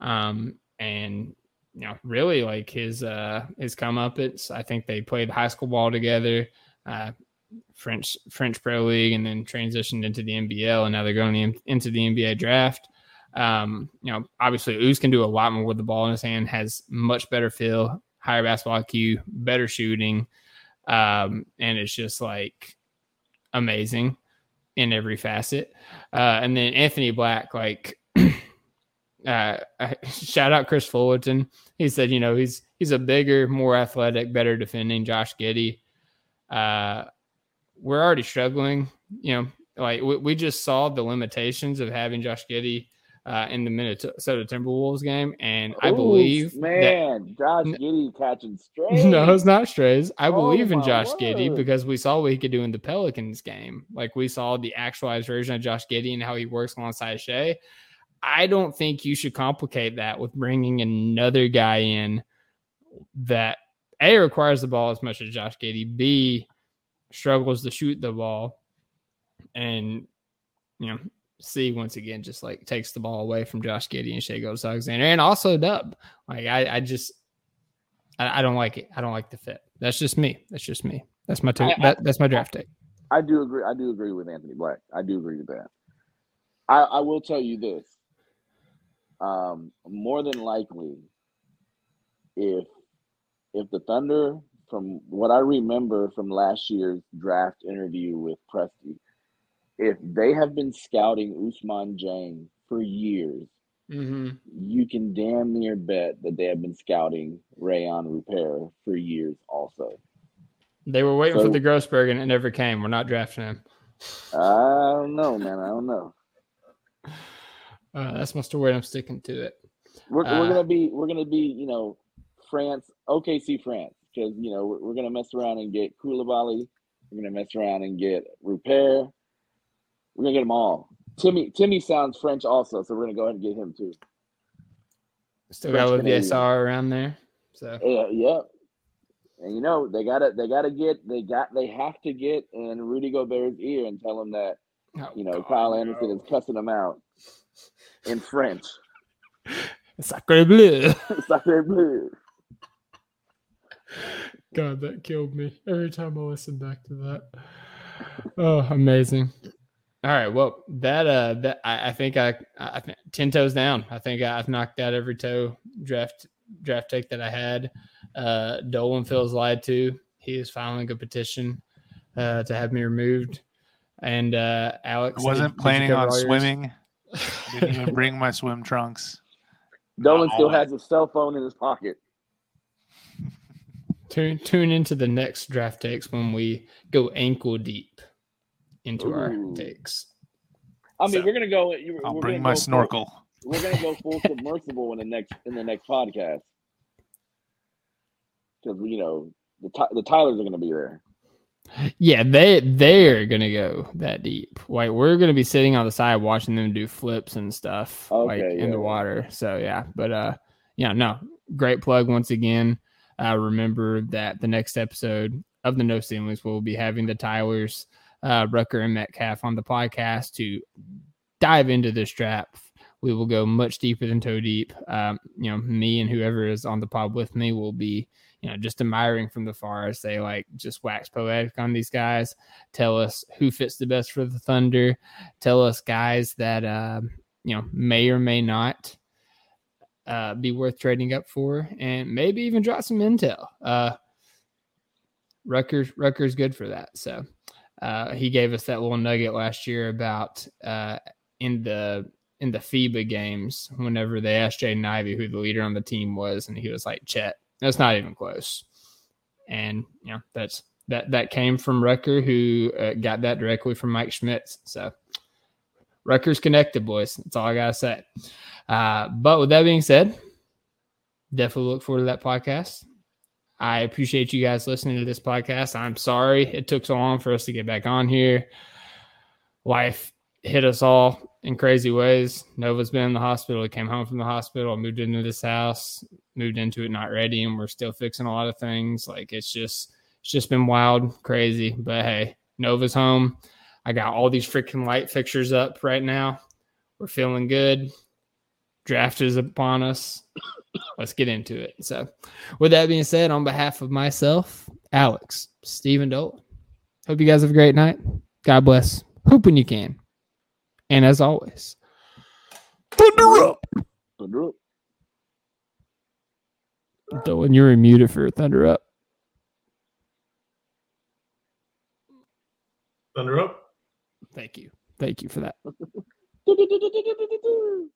S2: um, and you know, really like his uh his come up. It's I think they played high school ball together, uh, French French Pro League, and then transitioned into the NBL, and now they're going into the NBA draft. Um, you know, obviously Ouz can do a lot more with the ball in his hand, has much better feel, higher basketball IQ, better shooting. Um, and it's just like amazing in every facet. Uh, and then Anthony Black, like, *clears throat* uh, *laughs* shout out Chris Fullerton. He said, you know, he's he's a bigger, more athletic, better defending Josh Giddey. Uh, we're already struggling, you know, like we, we just saw the limitations of having Josh Giddey uh, in the Minnesota Timberwolves game, and I believe
S5: man,
S2: that,
S5: Josh Giddey catching strays. *laughs*
S2: No, it's not strays. I believe
S5: Oh
S2: in Josh
S5: word.
S2: Giddey because we saw what he could do in the Pelicans game. Like we saw the actualized version of Josh Giddey and how he works alongside Shai. I don't think you should complicate that with bringing another guy in that a requires the ball as much as Josh Giddey. B struggles to shoot the ball, and you know C once again just like takes the ball away from Josh Giddey and Shai Gilgeous-Alexander, and also Dub. Like I, I just I, I don't like it. I don't like the fit. That's just me. That's just me. That's my
S5: I- I-
S2: that, that's my draft take.
S5: I do agree. I do agree with Anthony Black. I do agree with that. I, I will tell you this. Um, more than likely, if if the Thunder, from what I remember from last year's draft interview with Presti, if they have been scouting Ousmane Dieng for years,
S2: Mm-hmm.
S5: you can damn near bet that they have been scouting Rayan Rupert for years also.
S2: They were waiting for the Grossberg and it never came. We're not drafting him.
S5: I don't know, man. I don't know. *sighs*
S2: Uh, that's my story. I'm sticking to it.
S5: We're,
S2: Uh,
S5: we're gonna be we're gonna be you know France OKC France because you know we're, we're gonna mess around and get Coulibaly. We're gonna mess around and get Rupert. We're gonna get them all. Timme Timme sounds French also, so we're gonna go ahead and get him too.
S2: Still got a
S5: French
S2: little
S5: Canadian.
S2: Around there. So
S5: Yeah, yeah. And you know they gotta they gotta get they got they have to get in Rudy Gobert's ear and tell him that
S2: Oh,
S5: you know
S2: God,
S5: Kyle
S2: no.
S5: Anderson is cussing him out in French. *laughs*
S2: Sacre bleu. *laughs*
S5: Sacre bleu.
S2: God, that killed me every time I listen back to that. Oh, amazing. All right, well, that uh, that I, I think I, I ten toes down. I think I've knocked out every toe draft draft take that I had. Uh, Dolan feels lied to. He is filing a petition uh, to have me removed. And uh, Alex
S4: I wasn't
S2: did- did
S4: planning
S2: cover
S4: on swimming. *laughs* Didn't even bring my swim trunks. *laughs*
S5: Dolan still has a cell phone in his pocket.
S2: Tune tune into the next draft takes when we go ankle deep into our
S5: Ooh.
S2: takes.
S5: I mean,
S2: So,
S5: we're gonna go. you-
S4: I'll
S5: we're
S4: bring my
S5: go full-
S4: snorkel.
S5: we're gonna go full *laughs* submersible in the next in the next podcast because you know the the Tylers are gonna be there.
S2: Yeah, they they're gonna go that deep. Like we're gonna be sitting on the side watching them do flips and stuff like
S5: Okay,
S2: in the water. So yeah, but uh, yeah, no, great plug once again. Uh, remember that the next episode of the No Ceilings will be having the Tylers, uh, Rucker and Metcalf on the podcast to dive into this draft. We will go much deeper than toe deep. Um, you know, me and whoever is on the pod with me will be you know, just admiring from the far as they like just wax poetic on these guys, tell us who fits the best for the Thunder, tell us guys that um, you know may or may not uh, be worth trading up for, and maybe even drop some intel. Uh, Rucker's Rucker's good for that. So uh, he gave us that little nugget last year about uh, in the in the FIBA games whenever they asked Jaden Ivey who the leader on the team was, and he was like Chet. That's not even close. And you know that's that that came from Rucker, who uh, got that directly from Mike Schmitz. So Rucker's connected, boys. That's all I gotta say. Uh, but with that being said, definitely look forward to that podcast. I appreciate you guys listening to this podcast. I'm sorry it took so long for us to get back on here. Life hit us all in crazy ways. Nova's been in the hospital. He came home from the hospital, moved into this house, moved into it not ready, and we're still fixing a lot of things. Like it's just it's just been wild, crazy. But hey, Nova's home. I got all these freaking light fixtures up right now. We're feeling good. Draft is upon us. Let's get into it. So, with that being said, on behalf of myself, Alex, Stephen Dolan, hope you guys have a great night. God bless. Hoop when you can. And as always, thunder up.
S5: Thunder up.
S2: Dolan, you're muted for thunder up.
S6: Thunder up.
S2: Thank you. Thank you for that. *laughs*